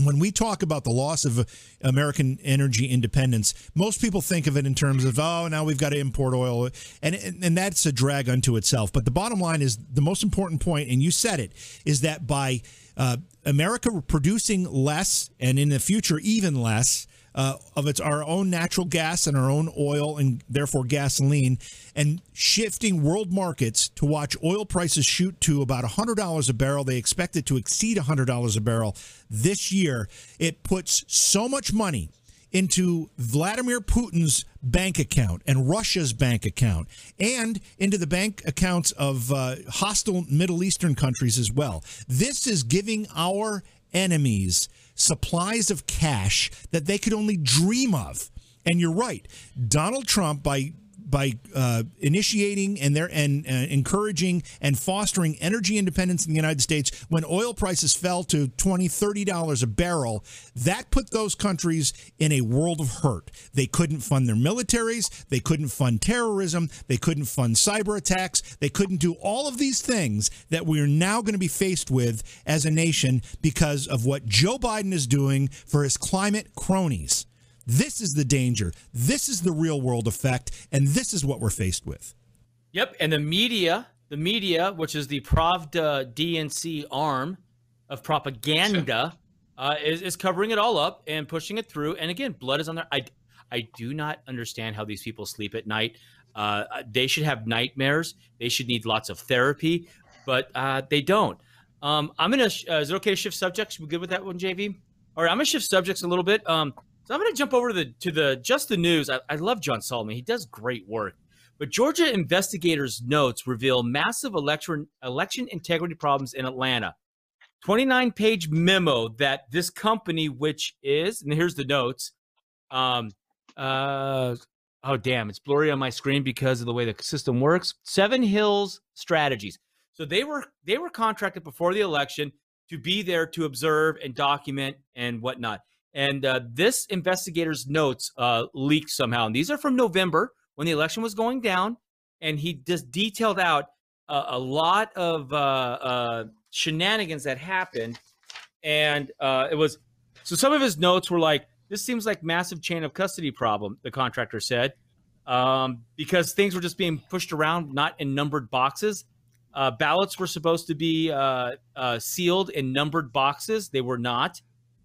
When we talk about the loss of American energy independence, most people think of it in terms of, oh, now we've got to import oil. And, and, and that's a drag unto itself. But the bottom line is the most important point, and you said it, is that by uh, America producing less and in the future even less uh, of its our own natural gas and our own oil and therefore gasoline and shifting world markets to watch oil prices shoot to about $100 a barrel. They expect it to exceed $100 a barrel this year. It puts so much money into Vladimir Putin's bank account and Russia's bank account and into the bank accounts of uh, hostile Middle Eastern countries as well. This is giving our enemies supplies of cash that they could only dream of. And you're right. Donald Trump, by by uh, initiating and there and uh, encouraging and fostering energy independence in the United States. When oil prices fell to 20 30 dollars a barrel that put those countries in a world of hurt. They couldn't fund their militaries. They couldn't fund terrorism. They couldn't fund cyber attacks. They couldn't do all of these things that we are now going to be faced with as a nation because of what Joe Biden is doing for his climate cronies this is the danger. This is the real world effect. And this is what we're faced with. Yep, and the media, the media, which is the Pravda DNC arm of propaganda, uh, is, is covering it all up and pushing it through. And again, blood is on their. I I do not understand how these people sleep at night. Uh, they should have nightmares. They should need lots of therapy, but uh, they don't. Um, I'm gonna. sh- Uh, is it okay to shift subjects? We good with that one, JV? All right, I'm gonna shift subjects a little bit. Um, So I'm going to jump over to the to the just the news. I, I love John Solomon. He does great work. But Georgia investigators' notes reveal massive election election integrity problems in Atlanta. 29 page memo that this company, which is, and here's the notes. Um, uh, oh damn, it's blurry on my screen because of the way the system works. Seven Hills Strategies. So they were they were contracted before the election to be there to observe and document and whatnot. And uh, this investigator's notes uh, leaked somehow, and these are from November when the election was going down, and he just detailed out a, a lot of uh, uh, shenanigans that happened, and uh, it was so some of his notes were like, "This seems like massive chain of custody problem," the contractor said, um, because things were just being pushed around, not in numbered boxes. Uh, ballots were supposed to be uh, uh, sealed in numbered boxes; they were not.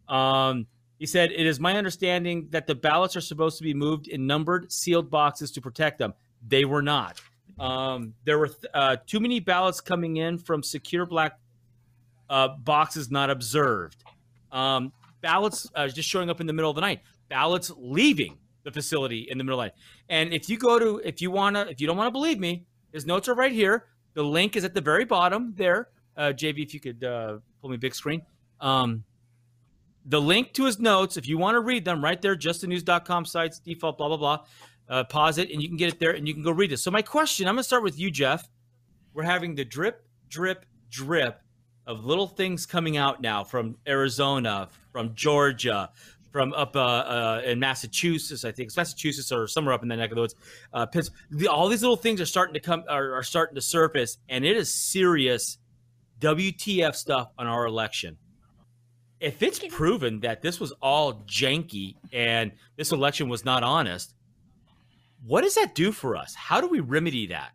Um, he said, It is my understanding that the ballots are supposed to be moved in numbered, sealed boxes to protect them. They were not. Um, there were uh, too many ballots coming in from secure black uh, boxes not observed. Um, ballots uh, just showing up in the middle of the night. Ballots leaving the facility in the middle of the night. And if you go to, if you want to, if you don't want to believe me, his notes are right here. The link is at the very bottom there. Uh, JV, if you could uh, pull me big screen. Um, the link to his notes, if you want to read them, right there, justthenews.com sites, default, blah, blah, blah. Uh, pause it and you can get it there and you can go read it. So, my question I'm going to start with you, Jeff. We're having the drip, drip, drip of little things coming out now from Arizona, from Georgia, from up uh, uh, in Massachusetts, I think it's Massachusetts or somewhere up in that neck of the woods. Uh, the, all these little things are starting to come, are, are starting to surface, and it is serious WTF stuff on our election if it's proven that this was all janky and this election was not honest, what does that do for us? How do we remedy that?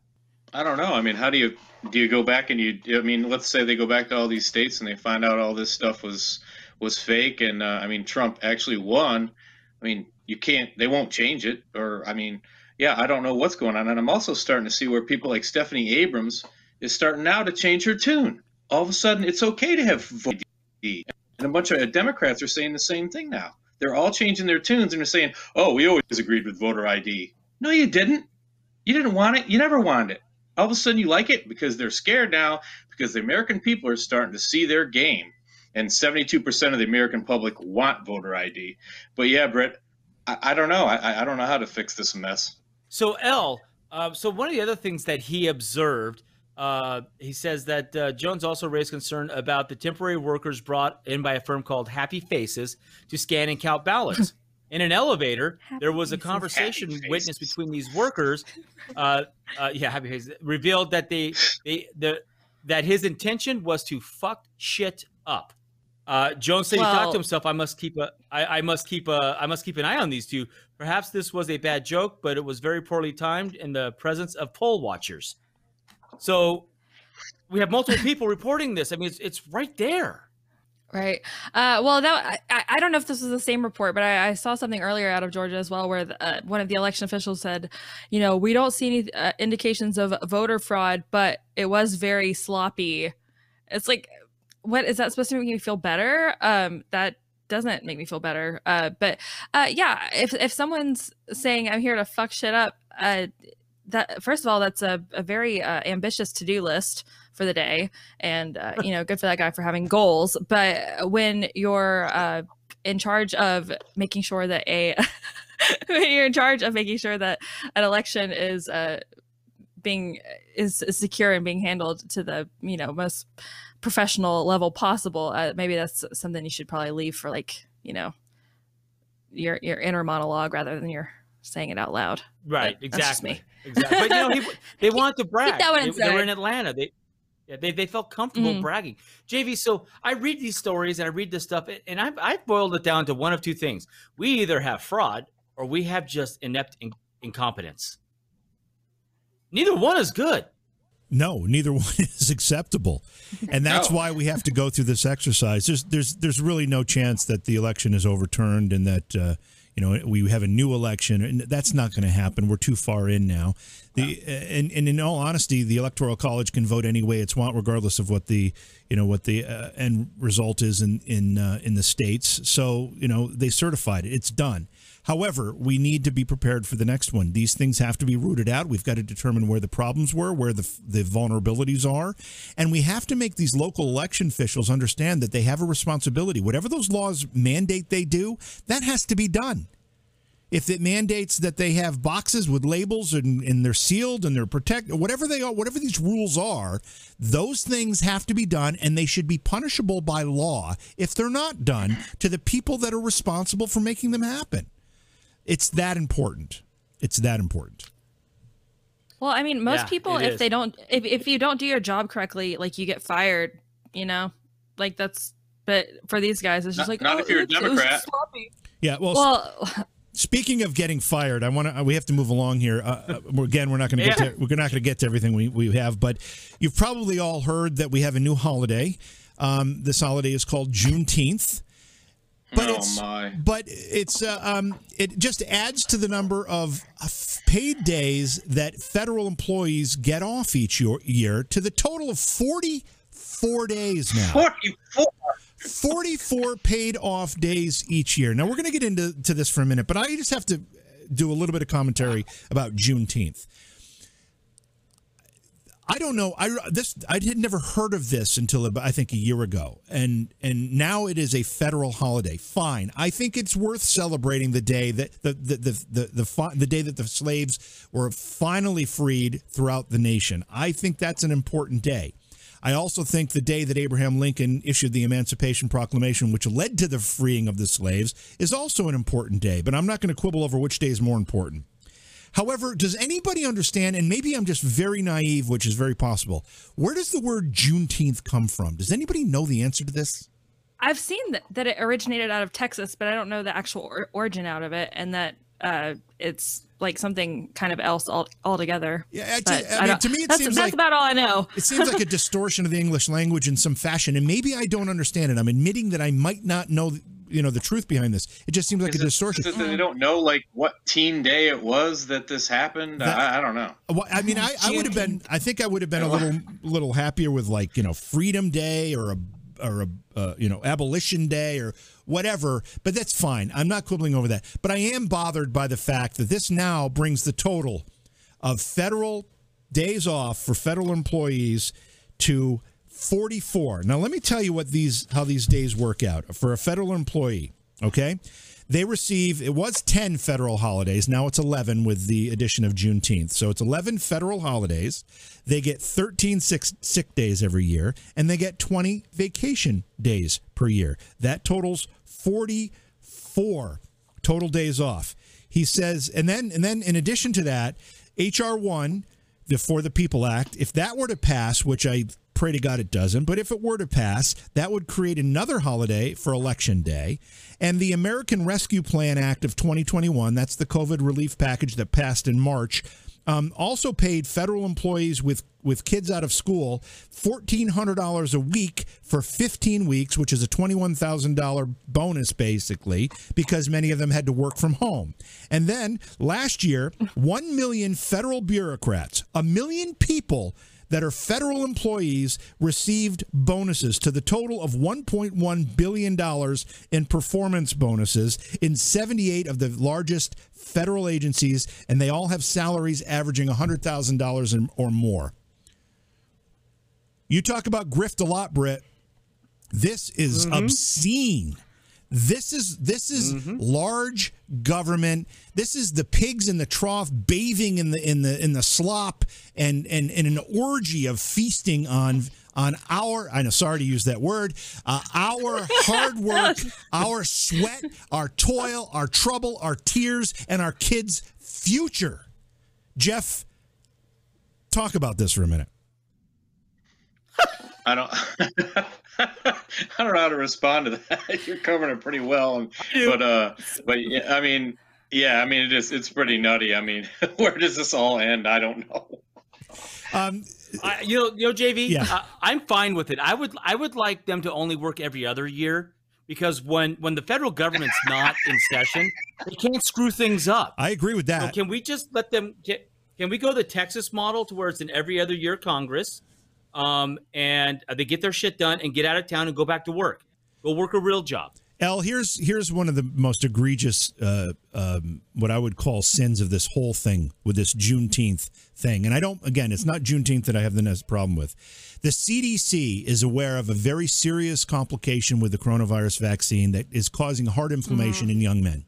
I don't know. I mean, how do you do you go back and you I mean, let's say they go back to all these states and they find out all this stuff was was fake and uh, I mean, Trump actually won. I mean, you can't they won't change it or I mean, yeah, I don't know what's going on and I'm also starting to see where people like Stephanie Abrams is starting now to change her tune. All of a sudden, it's okay to have vote and a bunch of Democrats are saying the same thing now. They're all changing their tunes and they're saying, oh, we always agreed with voter ID. No, you didn't. You didn't want it. You never wanted it. All of a sudden, you like it because they're scared now because the American people are starting to see their game. And 72% of the American public want voter ID. But yeah, Britt, I, I don't know. I, I, don't know how to fix this mess. So, L, uh, so one of the other things that he observed uh, he says that uh, Jones also raised concern about the temporary workers brought in by a firm called Happy Faces to scan and count ballots. <laughs> in an elevator, Happy there was a conversation witnessed between these workers. Uh, uh, yeah, Happy Faces revealed that they, they, the, that his intention was to fuck shit up. Uh, Jones said well, he thought to himself, "I must keep a, I, I must keep a, I must keep an eye on these two. Perhaps this was a bad joke, but it was very poorly timed in the presence of poll watchers." So we have multiple people reporting this. I mean, it's, it's right there. Right. Uh, well, that I, I don't know if this was the same report, but I, I saw something earlier out of Georgia as well, where the, uh, one of the election officials said, you know, we don't see any uh, indications of voter fraud, but it was very sloppy. It's like, what is that supposed to make me feel better? Um, that doesn't make me feel better. Uh, but uh, yeah, if if someone's saying I'm here to fuck shit up, uh, that first of all, that's a, a very uh, ambitious to do list for the day, and uh, <laughs> you know, good for that guy for having goals. But when you're uh, in charge of making sure that a <laughs> when you're in charge of making sure that an election is uh, being is, is, secure and being handled to the you know most professional level possible, uh, maybe that's something you should probably leave for like you know your your inner monologue rather than your saying it out loud. Right, but exactly. Exactly. But you know, he, <laughs> they want to brag. that they, they, were in Atlanta. They yeah, they, they felt comfortable mm-hmm. bragging. JV, so I read these stories and I read this stuff, and I've, I've boiled it down to one of two things. We either have fraud or we have just inept in, incompetence. Neither one is good. No, neither <laughs> one is acceptable, and that's no. why we have to go through this exercise. There's there's there's really no chance that the election is overturned and that uh, you know we have a new election, and that's not going to happen. We're too far in now. The and, and in all honesty, the electoral college can vote any way it's want, regardless of what the you know what the uh, end result is in in uh, in the states. So you know they certified it; it's done. However, we need to be prepared for the next one. These things have to be rooted out. We've got to determine where the problems were, where the, the vulnerabilities are. And we have to make these local election officials understand that they have a responsibility. Whatever those laws mandate they do, that has to be done. If it mandates that they have boxes with labels and, and they're sealed and they're protected, whatever they are, whatever these rules are, those things have to be done and they should be punishable by law if they're not done to the people that are responsible for making them happen. It's that important. It's that important. Well, I mean, most Yeah, people, if is. they don't, if, if you don't do your job correctly, like you get fired, you know, like that's, but for these guys, it's just Not- like, not oh, if you're a it was Democrat. Yeah. Well, Well, Speaking of getting fired, I want to. We have to move along here. Uh, uh, we're- again, we're not going to get Yeah. to. We're not going to get to everything we, we have, but you've probably all heard that we have a new holiday. Um, this holiday is called Juneteenth. But oh it's my! but it's uh, um, it just adds to the number of paid days that federal employees get off each year, to the total of forty four days now. Forty-four. 44 paid off days each year. Now we're going to get into to this for a minute, but I just have to do a little bit of commentary about Juneteenth. I don't know. I this I had never heard of this until I think a year ago, and and now it is a federal holiday. Fine, I think it's worth celebrating the day that the the the the the, fi- the day that the slaves were finally freed throughout the nation. I think that's an important day. I also think the day that Abraham Lincoln issued the Emancipation Proclamation, which led to the freeing of the slaves, is also an important day. But I'm not going to quibble over which day is more important. However, does anybody understand, and maybe I'm just very naive, which is very possible, where does the word Juneteenth come from? Does anybody know the answer to this? I've seen that, that it originated out of Texas, but I don't know the actual or- origin out of it, and that uh, it's like something kind of else all, altogether. Yeah, I- I mean, don't- to me, it seems that's like- about all I know. It seems like a <laughs> distortion of the English language in some fashion, and maybe I don't understand it. I'm admitting that I might not know, you know, the truth behind this. It just seems like Is a it- distortion. is it that they don't know like what teen day it was that this happened. That- I, I don't know. Well, I mean, I, I would have been. I think I would have been a little little happier with like you know Freedom Day or a or a uh, you know Abolition Day or whatever. But that's fine. I'm not quibbling over that. But I am bothered by the fact that this now brings the total of federal days off for federal employees to 44. Now let me tell you what these how these days work out for a federal employee. Okay. They receive, it was 10 federal holidays. Now it's 11 with the addition of Juneteenth. So it's 11 federal holidays. They get 13 sick, sick days every year, and they get 20 vacation days per year. That totals 44 total days off. He says, and then, and then in addition to that, HR 1, the For the People Act, if that were to pass, which I pray to God it doesn't, but if it were to pass, that would create another holiday for Election Day. And the American Rescue Plan Act of 2021, that's the COVID relief package that passed in March, um, also paid federal employees with, with kids out of school $1,400 a week for 15 weeks, which is a $21,000 bonus, basically, because many of them had to work from home. And then last year, 1 million federal bureaucrats, a million people that are federal employees received bonuses to the total of $1.1 billion in performance bonuses in 78 of the largest federal agencies, and they all have salaries averaging $100,000 or more. You talk about grift a lot, Britt. This is mm-hmm. obscene. This is this is large government. This is the pigs in the trough bathing in the in the in the slop and and, and an orgy of feasting on on our I know sorry to use that word uh, our hard work, <laughs> our sweat, our toil, our trouble, our tears, and our kids' future. Jeff, talk about this for a minute. I don't. <laughs> I don't know how to respond to that. <laughs> You're covering it pretty well, but uh, but yeah, I mean, yeah, I mean, it is. It's pretty nutty. I mean, <laughs> where does this all end? I don't know. Um, I, you know, you know, JV. Yeah. Uh, I'm fine with it. I would, I would like them to only work every other year because when when the federal government's not in session, they can't screw things up. I agree with that. So can we just let them get? Can we go the Texas model to where it's in every other year Congress, um, and they get their shit done and get out of town and go back to work, go work a real job. L, here's here's one of the most egregious, uh, um, what I would call sins of this whole thing with this Juneteenth thing. And I don't, again, it's not Juneteenth that I have the next problem with. The CDC is aware of a very serious complication with the coronavirus vaccine that is causing heart inflammation mm-hmm. in young men.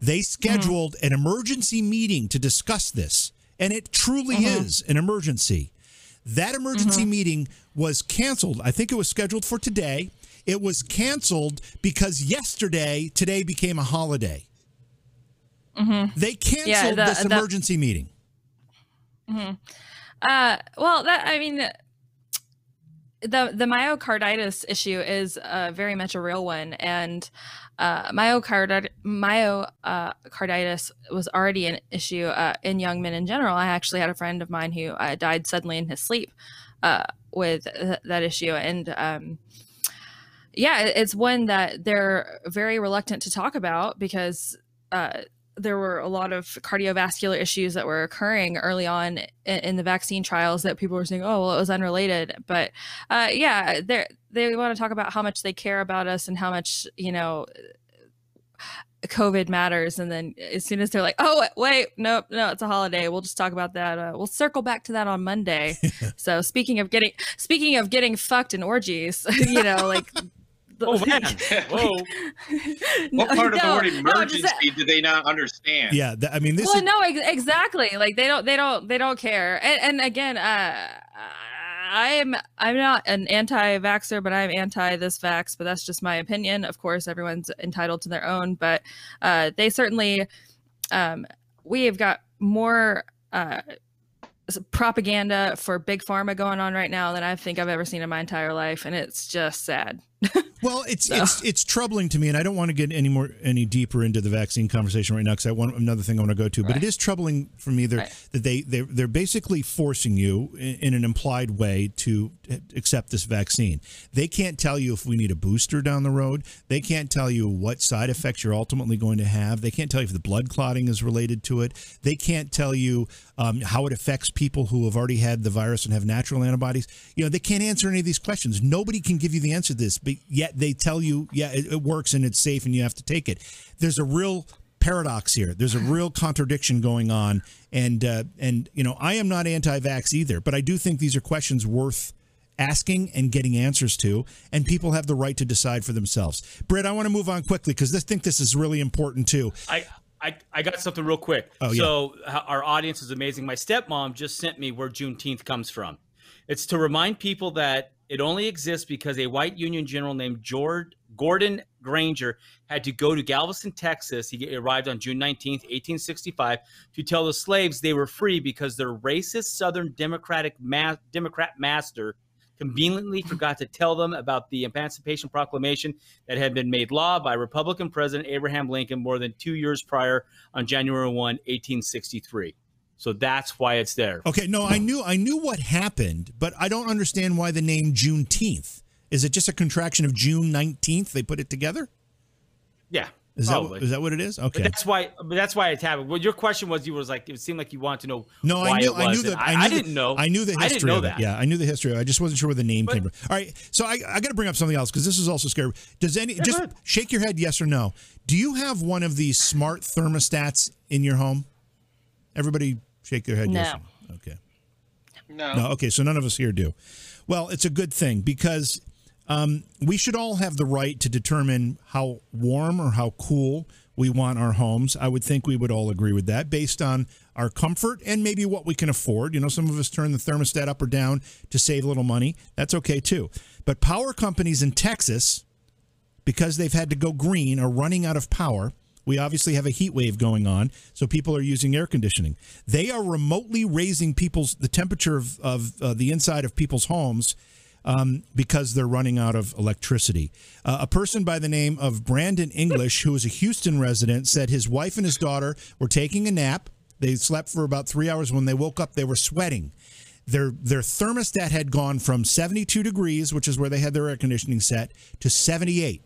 They scheduled mm-hmm. an emergency meeting to discuss this, and it truly mm-hmm. is an emergency. That emergency mm-hmm. meeting was canceled. I think it was scheduled for today. It was canceled because yesterday, today became a holiday. Mm-hmm. They canceled yeah, the, this emergency the, meeting. Mm-hmm. Uh, well, that I mean, the the myocarditis issue is uh, very much a real one, and uh, myocarditis, myocarditis was already an issue uh, in young men in general. I actually had a friend of mine who uh, died suddenly in his sleep uh, with th- that issue, and um, yeah, it's one that they're very reluctant to talk about because uh, there were a lot of cardiovascular issues that were occurring early on in, in, the vaccine trials that people were saying, oh, well, it was unrelated. But uh, yeah, they they want to talk about how much they care about us and how much you know COVID matters. And then as soon as they're like, oh, wait, nope, no, it's a holiday. We'll just talk about that. Uh, we'll circle back to that on Monday. <laughs> so speaking of getting, speaking of getting fucked in orgies, <laughs> you know, like <laughs> oh man! <laughs> Whoa! <laughs> what part of the word emergency no, do they not understand? Yeah, th- I mean this. Well, is... no, ex- exactly. Like they don't, they don't, they don't care. And, and again, uh, I am, I'm not an anti-vaxer, but I'm anti this vax. But that's just my opinion. Of course, everyone's entitled to their own. But uh, they certainly, um, we have got more. Uh, propaganda for big pharma going on right now than I think I've ever seen in my entire life, and it's just sad. <laughs> well, it's so. it's it's troubling to me, and I don't want to get any more any deeper into the vaccine conversation right now because I want another thing I want to go to. But right. it is troubling for me right. that they they they're basically forcing you in, in, an implied way to accept this vaccine. They can't tell you if we need a booster down the road. They can't tell you what side effects you're ultimately going to have. They can't tell you if the blood clotting is related to it. They can't tell you um, how it affects people who have already had the virus and have natural antibodies. You know, they can't answer any of these questions. Nobody can give you the answer to this but yet they tell you, yeah, it, it works and it's safe and you have to take it. There's a real paradox here. There's a real contradiction going on, and uh, and you know I am not anti-vax either, but I do think these are questions worth asking and getting answers to, and people have the right to decide for themselves. Britt, I want to move on quickly because I think this is really important too. I. I, I got something real quick. Oh, yeah. So our audience is amazing. My stepmom just sent me where Juneteenth comes from. It's to remind people that it only exists because a white Union general named George Gordon Granger had to go to Galveston, Texas. He arrived on June 19, 1865, to tell the slaves they were free because their racist Southern Democratic ma- Democrat master conveniently forgot to tell them about the Emancipation Proclamation that had been made law by Republican President Abraham Lincoln more than two years prior on January 1, 1863. So that's why it's there. Okay, no, I knew I knew what happened, but I don't understand why the name Juneteenth. Is it just a contraction of June nineteenth? They put it together. Yeah, is probably. that is that what it is? Okay, but that's why. But that's why it's happened. Well, your question was, you was like, it seemed like you wanted to know. No, I knew. I knew that. I, I, didn't know. I knew the history. I didn't know that. Yeah, I knew the history. I just wasn't sure where the name but, came from. All right, so I, I got to bring up something else because this is also scary. Does any just shake your head yes or no? Do you have one of these smart thermostats in your home? Everybody Shake your head. No. Yes. Okay. No. No. Okay. So none of us here do. Well, it's a good thing because um, we should all have the right to determine how warm or how cool we want our homes. I would think we would all agree with that based on our comfort and maybe what we can afford. You know, some of us turn the thermostat up or down to save a little money. That's okay too. But power companies in Texas, because they've had to go green, are running out of power we obviously have a heat wave going on, so people are using air conditioning. They are remotely raising people's the temperature of, of uh, the inside of people's homes um, because they're running out of electricity. Uh, a person by the name of Brandon English, who is a Houston resident, said his wife and his daughter were taking a nap. They slept for about three hours. When they woke up, they were sweating. Their their thermostat had gone from 72 degrees, which is where they had their air conditioning set, to 78.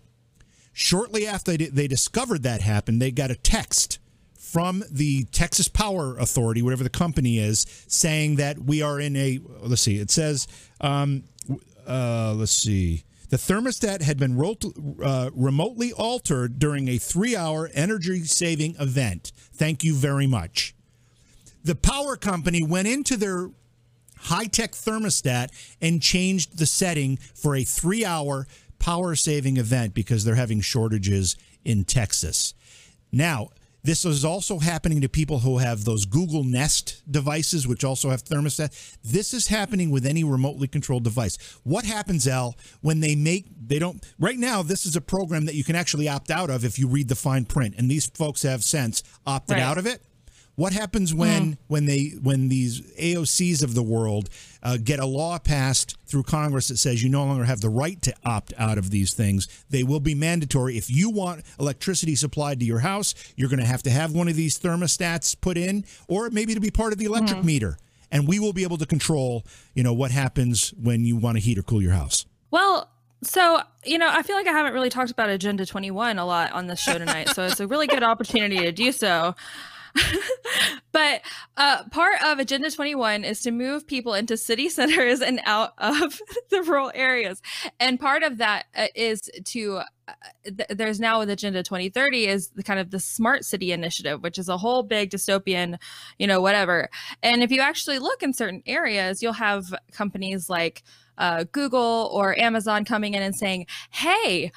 Shortly after they, they discovered that happened, they got a text from the Texas Power Authority, whatever the company is, saying that we are in a. Let's see. It says, um, uh, let's see. The thermostat had been uh, remotely altered during a three-hour energy-saving event. Thank you very much. The power company went into their high-tech thermostat and changed the setting for a three-hour power-saving event because they're having shortages in Texas. Now, this is also happening to people who have those Google Nest devices, which also have thermostat. This is happening with any remotely controlled device. What happens, L, when they make, they don't, right now, this is a program that you can actually opt out of if you read the fine print. And these folks have since opted Right. out of it. What happens when when they when these AOCs of the world uh, get a law passed through Congress that says you no longer have the right to opt out of these things? They will be mandatory. If you want electricity supplied to your house, you're going to have to have one of these thermostats put in, or maybe to be part of the electric meter. And we will be able to control, you know, what happens when you want to heat or cool your house. Well, so you know, I feel like I haven't really talked about Agenda 21 a lot on this show tonight, so it's a really good opportunity to do so. <laughs> but uh, part of Agenda 21 is to move people into city <laughs> centers and out of <laughs> the rural areas, and part of that uh, is to. Uh, th- there's now with Agenda 2030 is the kind of the smart city initiative, which is a whole big dystopian, you know, whatever. And if you actually look in certain areas, you'll have companies like uh, Google or Amazon coming in and saying, hey,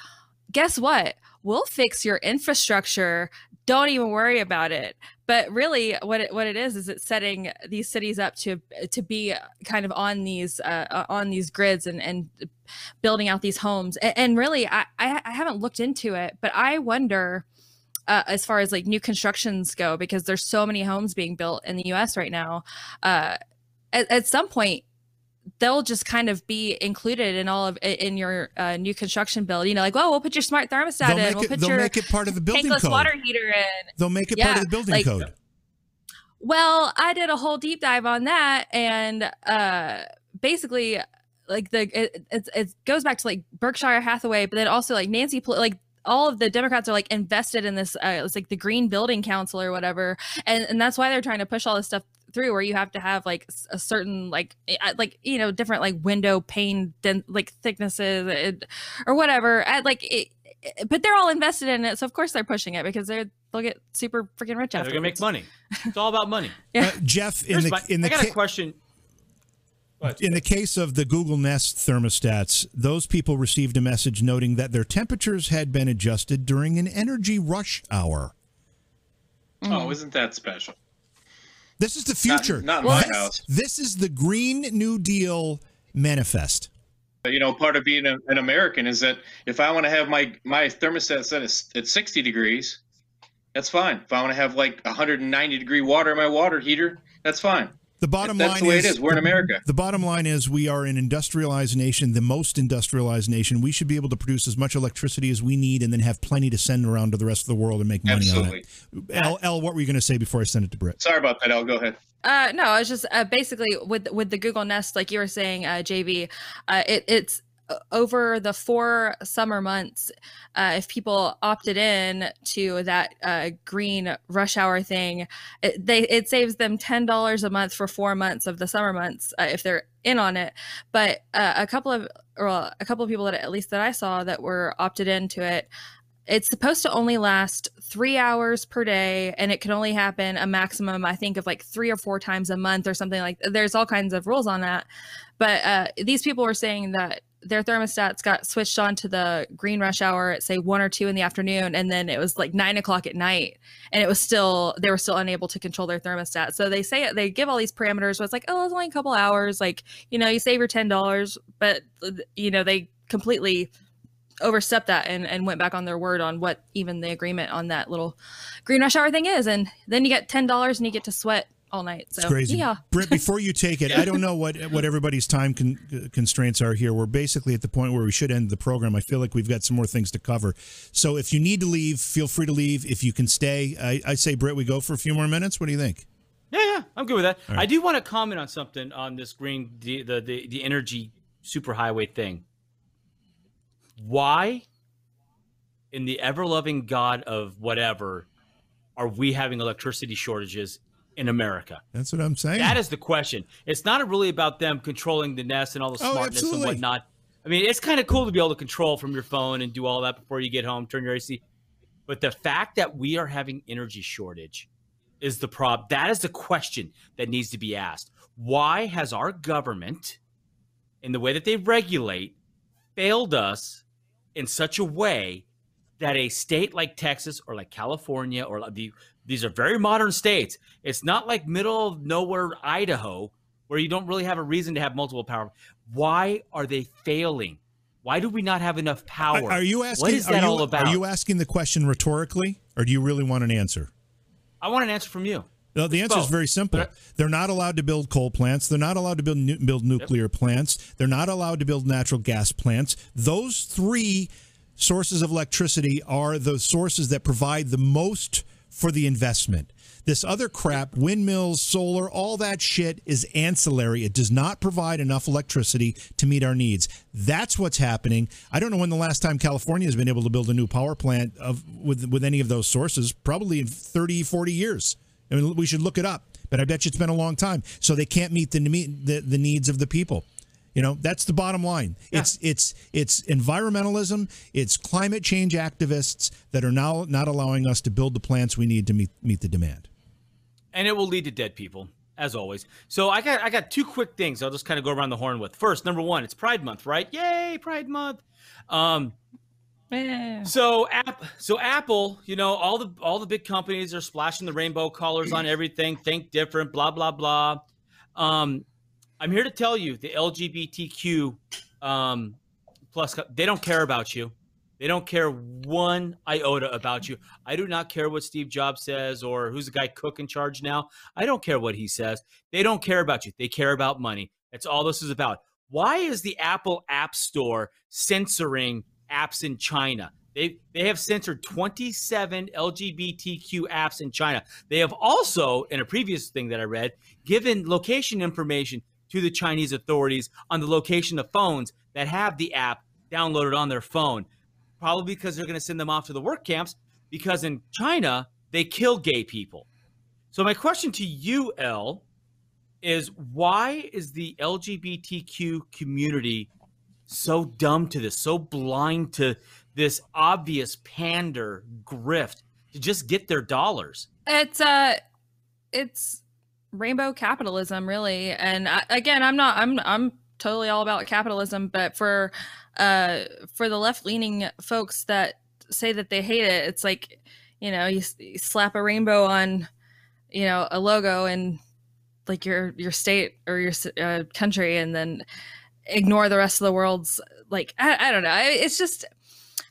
guess what? We'll fix your infrastructure. Don't even worry about it. But really, what it, what it is is it's setting these cities up to to be kind of on these uh, on these grids and and building out these homes. And, and really, I, I I haven't looked into it, but I wonder uh, as far as like new constructions go because there's so many homes being built in the U.S. right now. Uh, at, at some point, they'll just kind of be included in all of in your uh, new construction build. You know, like, well, we'll put your smart thermostat They'll in. We'll put they'll your make it part of the building tankless code. water heater in. They'll make it part of the building like- code. Well, I did a whole deep dive on that, and uh, basically, like the it, it, it goes back to like Berkshire Hathaway, but then also like Nancy, like all of the Democrats are like invested in this. Uh, it's like the Green Building Council or whatever, and and that's why they're trying to push all this stuff through where you have to have like a certain like eh, uh, like you know different like window pane den- like thicknesses uh, or whatever like it, it- but they're all invested in it so of course they're pushing it because they're they'll get super freaking rich Yeah, after they're gonna make money. <laughs> It's all about money. Yeah. Uh, Jeff, in Here's the my- in the I got ca- a question. In the case of the Google Nest thermostats, those people received a message noting that their temperatures had been adjusted during an energy rush hour. Oh, isn't that special? This is the future. not my this, house. this is the Green New Deal manifest. You know, part of being a, an American is that if I want to have my my thermostat set at, at 60 degrees, that's fine. If I want to have like 190 degree water in my water heater, that's fine. The bottom That's line the way is it is. We're in America. The bottom line is we are an industrialized nation, the most industrialized nation. We should be able to produce as much electricity as we need and then have plenty to send around to the rest of the world and make money Absolutely. on it. L, L, what were you going to say before I send it to Britt? Sorry about that. I'll go ahead. Uh, no, it's just uh, basically with with the Google Nest, like you were saying, uh, JV. Uh, it, it's over the four summer months. Uh, if people opted in to that uh, green rush hour thing, it, they it saves them ten dollars a month for four months of the summer months uh, if they're in on it. But uh, a couple of or uh, a couple of people that at least that I saw that were opted into it it's supposed to only last three hours per day and it can only happen a maximum i think of like three or four times a month or something like there's all kinds of rules on that but uh, these people were saying that their thermostats got switched on to the green rush hour at say one or two in the afternoon and then it was like nine o'clock at night and it was still they were still unable to control their thermostat. So they say they give all these parameters where it's like oh it's only a couple hours like you know you save your ten dollars but you know they completely overstepped that and, and went back on their word on what even the agreement on that little green rush hour thing is and then you get ten dollars and you get to sweat all night so It's crazy. yeah Britt, before you take it, I don't know what <laughs> what everybody's time con- uh, constraints are here. We're basically at the point where we should end the program. I feel like we've got some more things to cover. So if you need to leave, feel free to leave. If you can stay, I, I say, Britt, we go for a few more minutes. What do you think? Yeah, yeah, I'm good with that. right. I do want to comment on something on this green the the the, the energy superhighway thing. Why in the ever loving God of whatever are we having electricity shortages in America? That's what I'm saying. That is the question. It's not really about them controlling the nest and all the Oh, smartness and whatnot. I mean, it's kind of cool to be able to control from your phone and do all that before you get home, turn your AC. But the fact that we are having energy shortage is the problem. That is the question that needs to be asked. Why has our government, in the way that they regulate, failed us in such a way that a state like Texas or like California or the these are very modern states. It's not like middle of nowhere Idaho where you don't really have a reason to have multiple power. Why are they failing? Why do we not have enough power? Are, are you asking? What is are that you, all about? Are you asking the question rhetorically, or do you really want an answer? I want an answer from you. No, the answer is very simple. But- They're not allowed to build coal plants. They're not allowed to build nu- build nuclear plants. They're not allowed to build natural gas plants. Those three sources of electricity are the sources that provide the most for the investment. This other crap, windmills, solar, all that shit is ancillary. It does not provide enough electricity to meet our needs. That's what's happening. I don't know when the last time California has been able to build a new power plant of with with any of those sources, probably in 30, 40 years. I mean, we should look it up, but I bet you it's been a long time. So they can't meet the the, the needs of the people. You know, that's the bottom line. It's it's it's environmentalism, it's climate change activists that are now not allowing us to build the plants we need to meet meet the demand. and it will lead to dead people as always. So I got I got two quick things I'll just kind of go around the horn with. First, number one, it's Pride Month, right? Yay, Pride Month. Um, Yeah. so app so Apple, you know, all the all the big companies are splashing the rainbow colors on everything, think different, blah blah blah. Um, I'm here to tell you the LGBTQ um, plus they don't care about you. They don't care one iota about you. I do not care what Steve Jobs says or who's the guy Cook in charge now. I don't care what he says. They don't care about you. They care about money. That's all this is about. Why is the Apple App Store censoring apps in China? They they have censored 27 LGBTQ apps in China. They have also, in a previous thing that I read, given location information to the Chinese authorities on the location of phones that have the app downloaded on their phone. Probably because they're going to send them off to the work camps because in China they kill gay people. So my question to you, L, is why is the LGBTQ community so dumb to this, so blind to this obvious pander grift to just get their dollars? It's uh it's rainbow capitalism really. And I, again, I'm not I'm I'm totally all about capitalism, but for uh for the left-leaning folks that say that they hate it, it's like, you know, you, you slap a rainbow on you know, a logo and like your your state or your uh, country and then ignore the rest of the world's like I, I don't know. It's just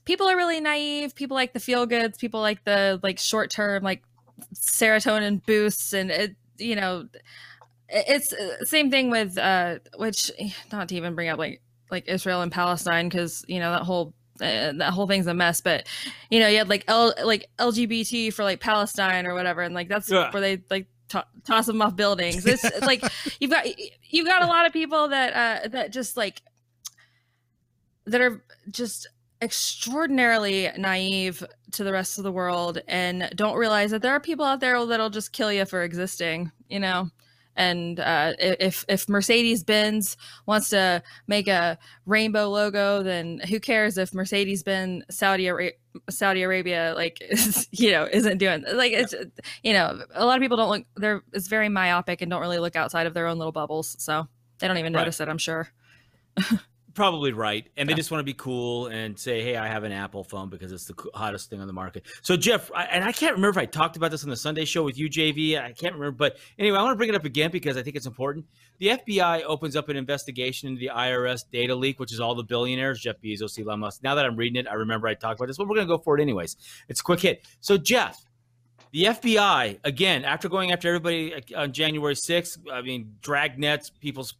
people are really naive. People like the feel goods. People like the like short term like serotonin boosts and it you know it's uh, same thing with uh which <sighs> not to even bring up like like Israel and Palestine because you know that whole uh, that whole thing's a mess but you know you had like L like LGBT for like Palestine or whatever and like that's Yeah. where they like to- toss them off buildings it's it's like <laughs> you've got you've got a lot of people that uh that just like that are just extraordinarily naive to the rest of the world and don't realize that there are people out there that'll just kill you for existing you know and uh, if if Mercedes Benz wants to make a rainbow logo, then who cares if Mercedes Benz Saudi Ara- Saudi Arabia like <laughs> is, you know isn't doing like it's you know a lot of people don't look they're it's very myopic and don't really look outside of their own little bubbles, so they don't even Right. notice it. I'm sure. <laughs> Probably right, and they Yeah. just want to be cool and say, "Hey, I have an Apple phone because it's the hottest thing on the market." So, Jeff, I, and I can't remember if I talked about this on the Sunday show with you, JV. I can't remember, but anyway, I want to bring it up again because I think it's important. The FBI opens up an investigation into the IRS data leak, which is all the billionaires, Jeff Bezos, Elon Musk. Now that I'm reading it, I remember I talked about this, but we're going to go for it anyways. It's a quick hit. So, Jeff, the FBI again, after going after everybody on January 6th, I mean, drag nets, people's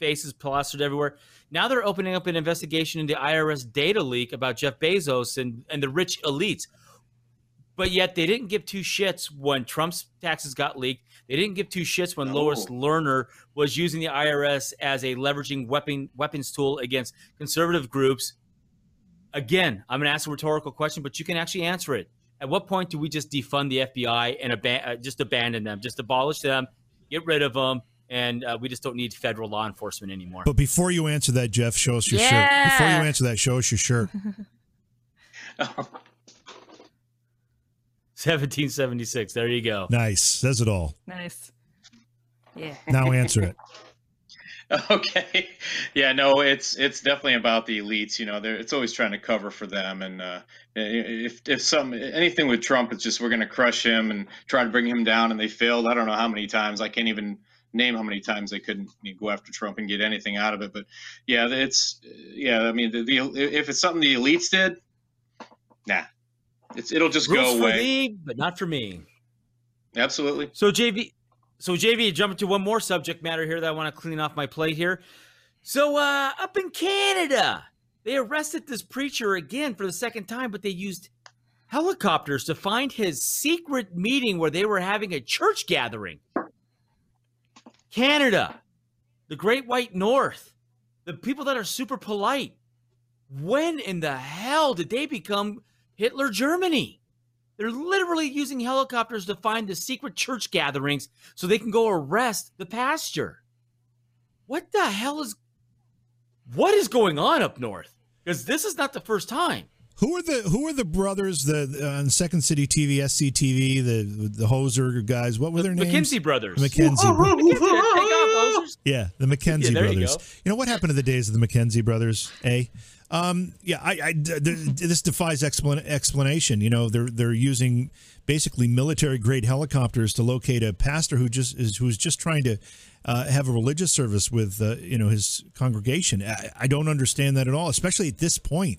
faces plastered everywhere. Now they're opening up an investigation into IRS data leak about Jeff Bezos and, and the rich elites. But yet they didn't give two shits when Trump's taxes got leaked. They didn't give two shits when Lois Lerner was using the IRS as a leveraging weapon weapons tool against conservative groups. again, I'm going to ask a rhetorical question, but you can actually answer it. At what point do we just defund the FBI and ab- uh, just abandon them, just abolish them, get rid of them, and uh, we just don't need federal law enforcement anymore? But before you answer that, Jeff, show us your Yeah. shirt. Before you answer that, show us your shirt. <laughs> 1776. There you go. Nice. Says it all. Nice. Yeah. Now answer it. <laughs> Okay. Yeah, no, it's it's definitely about the elites. You know, they're, it's always trying to cover for them. And uh, if if some anything with Trump, it's just we're going to crush him and try to bring him down, and they failed. I don't know how many times. I can't even name how many times they couldn't you know, go after Trump and get anything out of it. But yeah, it's yeah. I mean, the, the if it's something the elites did, nah, it's it'll just Rules go for away. thee, but not for me. Absolutely. So JV, so JV, jumping to one more subject matter here that I want to clean off my plate here. So uh, up in Canada, they arrested this preacher again for the second time, but they used helicopters to find his secret meeting where they were having a church gathering. Canada, the Great White North, the people that are super polite. When in the hell did they become Hitler Germany? They're literally using helicopters to find the secret church gatherings so they can go arrest the pastor. What the hell is what is going on up north? Because this is not the first time. Who are the Who are the brothers? The uh, on Second City TV, SCTV, the the Hoser guys. What were their names? McKinsey brothers. McKenzie. bro- Take off, yeah, the McKenzie Yeah, there you brothers. You, know what happened to the days of the McKenzie brothers? A. Um, yeah, I, I th- th- this defies explan- explanation. You know, they're they're using basically military grade helicopters to locate a pastor who just is who's just trying to uh, have a religious service with uh, you know his congregation. I, I don't understand that at all, especially at this point.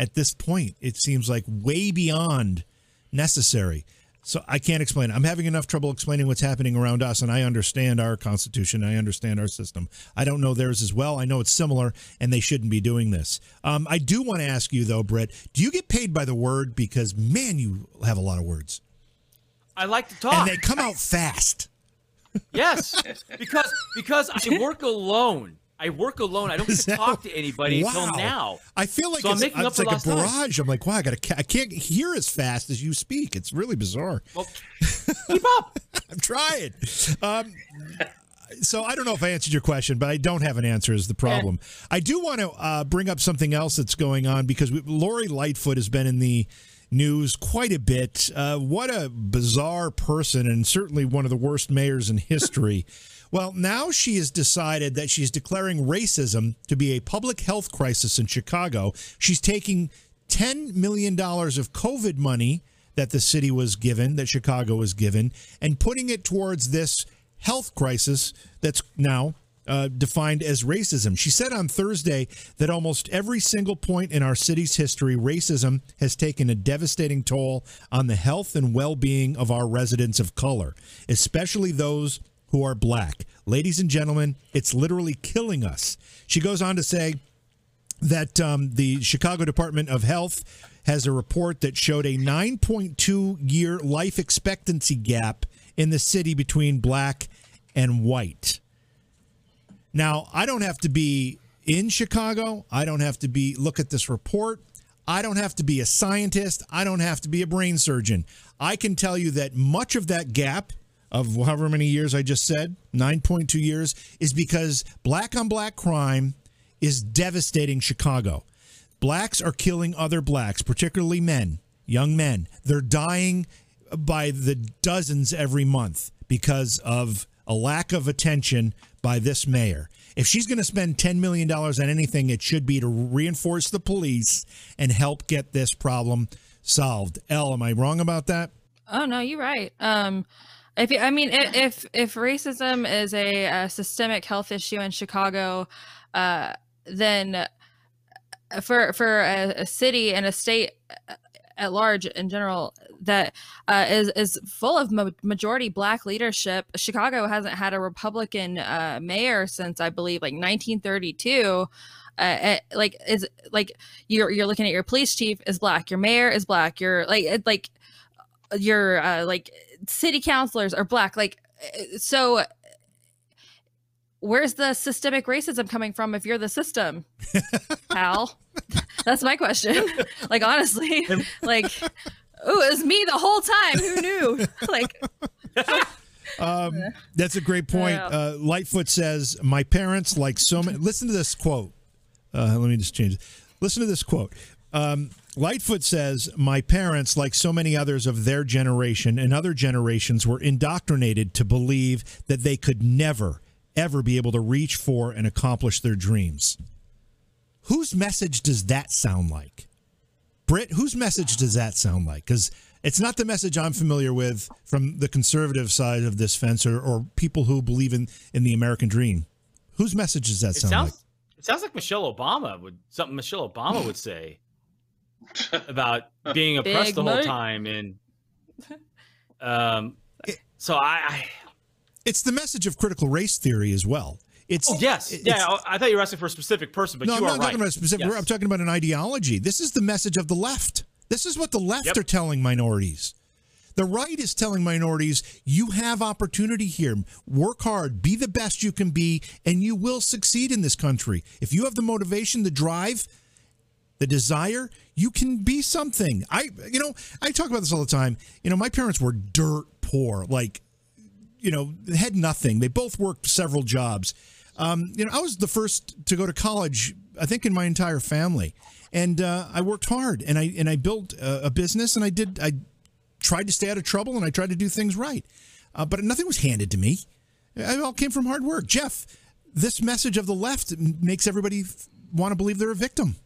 At this point, it seems like way beyond necessary. So I can't explain. I'm having enough trouble explaining what's happening around us, and I understand our constitution. I understand our system. I don't know theirs as well. I know it's similar, and they shouldn't be doing this. Um, I do want to ask you though, Brett. Do you get paid by the word? Because man, you have a lot of words, I like to talk. and they come out fast. yes, because because I work alone. I work alone. I don't get to talk to anybody Wow. until now. I feel like So I'm it's, making up it's for like a lost time. barrage. I'm like, wow, I got to. I can't hear as fast as you speak. It's really bizarre. Well, <laughs> keep up. I'm trying. Um, so I don't know if I answered your question, but I don't have an answer. Is the problem? I do want to uh, bring up something else that's going on because we, Lori Lightfoot has been in the news quite a bit. Uh, what a bizarre person, and certainly one of the worst mayors in history. <laughs> Well, now she has decided that she's declaring racism to be a public health crisis in Chicago. She's taking $10 million of COVID money that the city was given, that Chicago was given, and putting it towards this health crisis that's now uh, defined as racism. She said on Thursday that almost every single point in our city's history, racism has taken a devastating toll on the health and well being of our residents of color, especially those who are black. Ladies and gentlemen, it's literally killing us. She goes on to say, that um, the Chicago Department of Health has a report that showed a 9.2 year life expectancy gap in the city between black and white. Now, I don't have to be in Chicago. I don't have to be look at this report. I don't have to be a scientist. I don't have to be a brain surgeon. I can tell you that much of that gap of however many years I just said, 9.2 years, is because black on black crime is devastating Chicago. Blacks are killing other blacks, particularly men, young men. They're dying by the dozens every month because of a lack of attention by this mayor. If she's going to spend $10 million on anything, it should be to reinforce the police and help get this problem solved. L, am I wrong about that? Oh no, you're right. Um, if I mean, if if racism is a, uh systemic health issue in Chicago, uh, then uh, for for a, a city and a state uh, at large in general that uh, is is full of ma- majority black leadership, Chicago hasn't had a Republican uh, mayor since I believe like 1932. Uh, uh, like is like you're you're looking at your police chief is black, your mayor is black, your like like your uh, like city councilors are black like uh, so where's the systemic racism coming from if you're the system, <laughs> pal? That's my question. <laughs> like honestly, like oh, it was me the whole time. Who knew? <laughs> like. Um, that's a great point. Uh, Lightfoot says, "My parents, like so many." Listen to this quote. Uh, let me just change. It. Listen to this quote. Um, Lightfoot says, My parents, like so many others of their generation and other generations, were indoctrinated to believe that they could never, ever be able to reach for and accomplish their dreams. Whose message does that sound like? Britt, whose message does that sound like? Because it's not the message I'm familiar with from the conservative side of this fence or, or people who believe in, in the American dream. Whose message does that it sound sounds, like? It sounds like Michelle Obama would something Michelle Obama would say <laughs> about being oppressed the whole time and <laughs> um so I, I, it's the message of critical race theory as well it's oh, yes it's, yeah i thought you were asking for a specific person but no, you I'm not right. talking about a specific yes. i'm talking about an ideology this is the message of the left this is what the left yep. are telling minorities the right is telling minorities you have opportunity here. Work hard, be the best you can be, and you will succeed in this country. If you have the motivation, the drive, the desire, you can be something. I, you know, I talk about this all the time. You know, my parents were dirt poor, like, you know, had nothing. They both worked several jobs. Um, you know, I was the first to go to college, I think, in my entire family, and uh, I worked hard, and I and I built a, a, business, and I did. I tried to stay out of trouble, and I tried to do things right, uh, but nothing was handed to me. It all came from hard work. Jeff, this message of the left makes everybody want to believe they're a victim.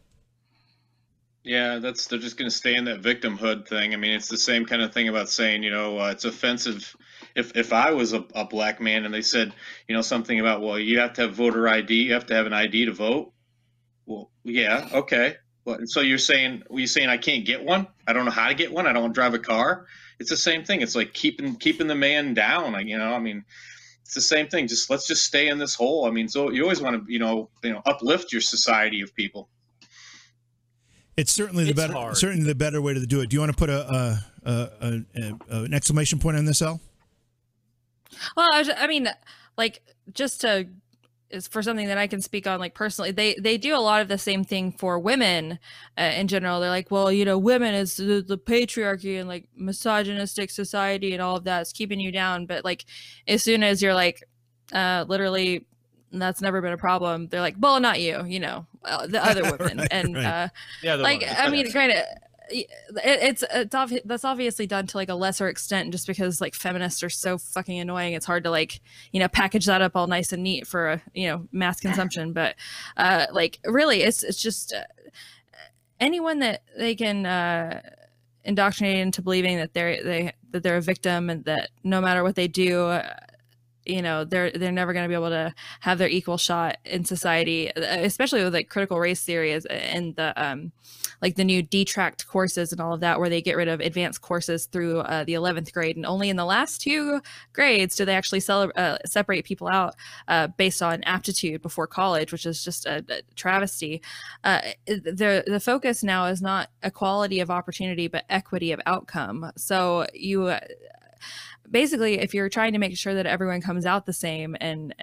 Yeah, that's they're just going to stay in that victimhood thing. I mean, it's the same kind of thing about saying, you know, uh, it's offensive. If if I was a, a black man and they said, you know, something about, well, you have to have voter ID, you have to have an ID to vote. Well, yeah, okay. Well, so you're saying, you saying I can't get one? I don't know how to get one. I don't want to drive a car. It's the same thing. It's like keeping keeping the man down. Like, you know, I mean, it's the same thing. Just let's just stay in this hole. I mean, so you always want to, you know, you know, uplift your society of people. It's certainly the it's better, hard. certainly the better way to do it. Do you want to put a, a, a, a an exclamation point on this, L? Well, I mean, like just to is for something that I can speak on, like personally, they they do a lot of the same thing for women uh, in general. They're like, well, you know, women is the, the patriarchy and like misogynistic society and all of that is keeping you down. But like, as soon as you're like, uh, literally that's never been a problem. They're like, well, not you, you know, uh, the other <laughs> women, right, and right. Uh, yeah, like I mean, granted, it, it's it's obvi- that's obviously done to like a lesser extent, just because like feminists are so fucking annoying. It's hard to like you know package that up all nice and neat for a you know mass <laughs> consumption, but uh, like really, it's it's just uh, anyone that they can. Uh, indoctrinate into believing that they're they that they're a victim and that no matter what they do uh, you know they're they're never going to be able to have their equal shot in society especially with like critical race theory and the um like the new detract courses and all of that where they get rid of advanced courses through uh, the 11th grade and only in the last two grades do they actually cel- uh, separate people out uh, based on aptitude before college which is just a, a travesty. Uh, the the focus now is not equality of opportunity but equity of outcome. So you basically if you're trying to make sure that everyone comes out the same and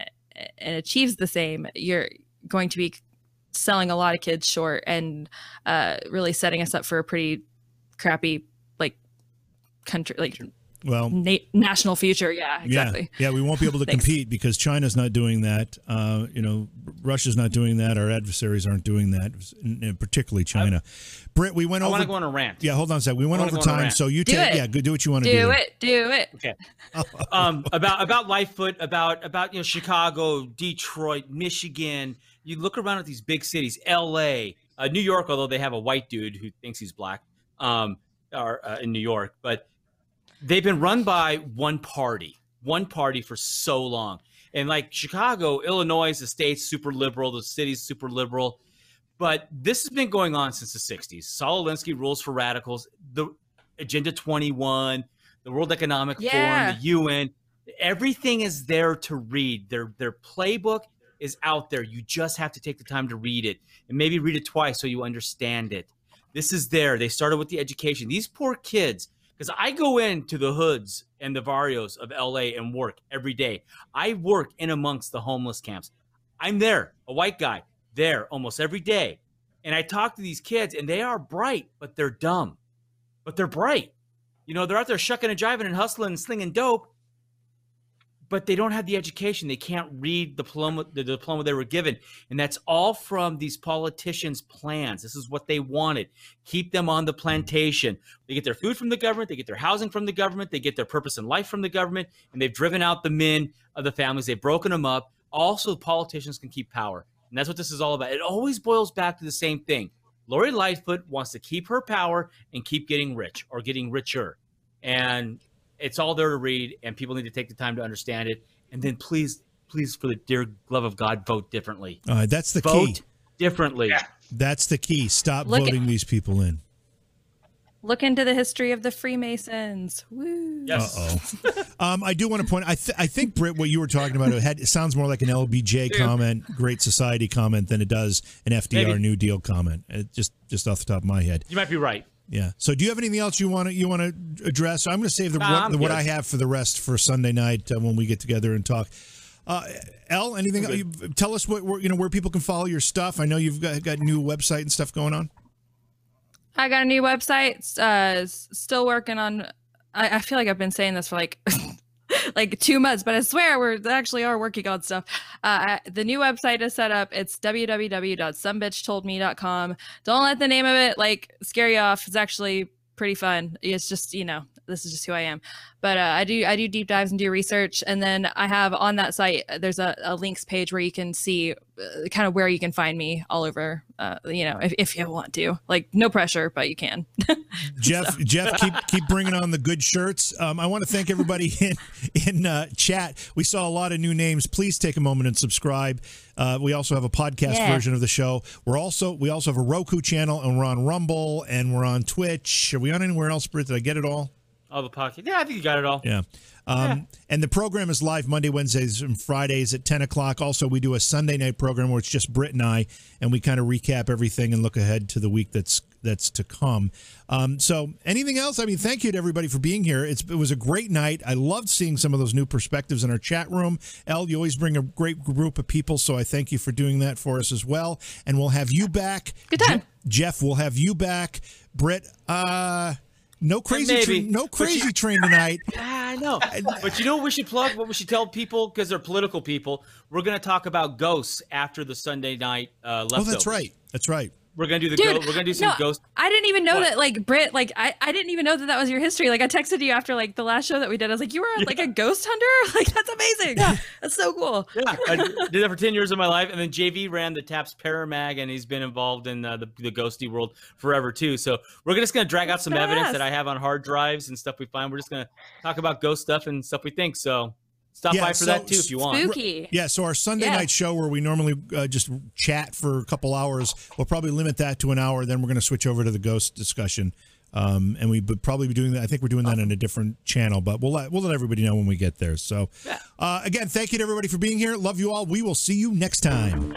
and achieves the same you're going to be selling a lot of kids short and uh, really setting us up for a pretty crappy like country like well na- national future. Yeah exactly. Yeah, yeah we won't be able to <laughs> compete because china's not doing that uh, you know russia's not doing that our adversaries aren't doing that particularly china. I, britt we went I over i want to go on a rant. Yeah hold on a sec. We went over time so you do take it. yeah do what you want to do do. it. Do it. Okay. Um about about lightfoot about about you know chicago detroit michigan. You look around at these big cities. La uh, new york although they have a white dude who thinks he's black um or uh, in new york but they've been run by one party, one party for so long. And like Chicago, Illinois, the state's super liberal, the city's super liberal. But this has been going on since the 60s. Saul Alinsky rules for radicals, the Agenda 21, the World Economic yeah. Forum, the UN. Everything is there to read. Their their playbook is out there. You just have to take the time to read it and maybe read it twice so you understand it. This is there. They started with the education. These poor kids because I go into the hoods and the barrios of LA and work every day. I work in amongst the homeless camps. I'm there, a white guy, there almost every day. And I talk to these kids, and they are bright, but they're dumb. But they're bright. You know, they're out there shucking and jiving and hustling and slinging dope, but they don't have the education. They can't read the diploma, the diploma they were given. And that's all from these politicians' plans. This is what they wanted. Keep them on the plantation. They get their food from the government, they get their housing from the government, they get their purpose in life from the government, and they've driven out the men of the families. They've broken them up. Also, politicians can keep power. And that's what this is all about. It always boils back to the same thing. Lori Lightfoot wants to keep her power and keep getting rich or getting richer. And it's all there to read, and people need to take the time to understand it. And then please, please, for the dear love of God, vote differently. Uh, that's the key. vote key. differently. Yeah. That's the key. Stop Look at- voting these people in. Look into the history of the Freemasons. Woo. Yes. Uh oh. um, I do want to point. I th- I think Britt, what you were talking about, it, had, it sounds more like an LBJ comment, Great Society comment, than it does an FDR Maybe. New Deal comment. It just just off the top of my head. You might be right. Yeah. So, do you have anything else you want to you want to address? I'm going to save the Nah, what, I'm the, what. I have for the rest for Sunday night uh, when we get together and talk. Uh, L, anything? I'm You, tell us what where, you know where people can follow your stuff. I know you've got got new website and stuff going on. I got a new website. Uh, s- still working on. I, I feel like I've been saying this for like <laughs> like two months, but I swear we're actually are working on stuff. Uh, the new website is set up. It's www.somebitchtoldme.com. Don't let the name of it like scare you off. It's actually pretty fun. It's just you know this is just who I am. But uh, I do I do deep dives and do research, and then I have on that site there's a, a links page where you can see kind of where you can find me all over. Uh, you know, if, if you want to, like no pressure, but you can. <laughs> Jeff, Jeff, keep keep bringing on the good shirts. Um, I want to thank everybody <laughs> in in uh, chat. We saw a lot of new names. Please take a moment and subscribe. Uh, we also have a podcast Yeah. version of the show. We're also we also have a Roku channel, and we're on Rumble, and we're on Twitch. Are we on anywhere else, Britt? Did I get it all? All the pocket. Yeah, I think you got it all. Yeah. Um, And the program is live Monday, Wednesdays, and Fridays at 10 o'clock. Also, we do a Sunday night program where it's just Britt and I, and we kind of recap everything and look ahead to the week that's that's to come. Um, so, anything else? I mean, thank you to everybody for being here. It's, it was a great night. I loved seeing some of those new perspectives in our chat room. L, you always bring a great group of people, so I thank you for doing that for us as well. And we'll have you back. Good time. Je- Jeff, we'll have you back. Britt, uh, no crazy, train, no crazy you- train tonight. <laughs> I know. but you know what we should plug? What we should tell people because they're political people. We're going to talk about ghosts after the Sunday night uh, leftovers. Oh, that's right. That's right. We're going to do the Dude, go- we're to do some no, ghost. I didn't even know What? that like Britt like I, I didn't even know that that was your history. Like I texted you after like the last show that we did. I was like, you were like a ghost hunter. <laughs> Like that's amazing. Yeah. That's so cool. Yeah, I did that for ten years of my life, and then JV ran the TAPS ParaMag, and he's been involved in uh, the the ghosty world forever too. So we're just going to drag out some evidence that I have on hard drives and stuff we find. We're just going to talk about ghost stuff and stuff we think. So stop Yeah, by for so- that too if you want. Spooky. Yeah, so our Sunday Yeah. night show where we normally uh, just chat for a couple hours, we'll probably limit that to an hour. Then we're going to switch over to the ghost discussion, um, and we would probably be doing that. I think we're doing that on a different channel, but we'll let we'll let everybody know when we get there. So, uh, again, thank you to everybody for being here. Love you all. We will see you next time.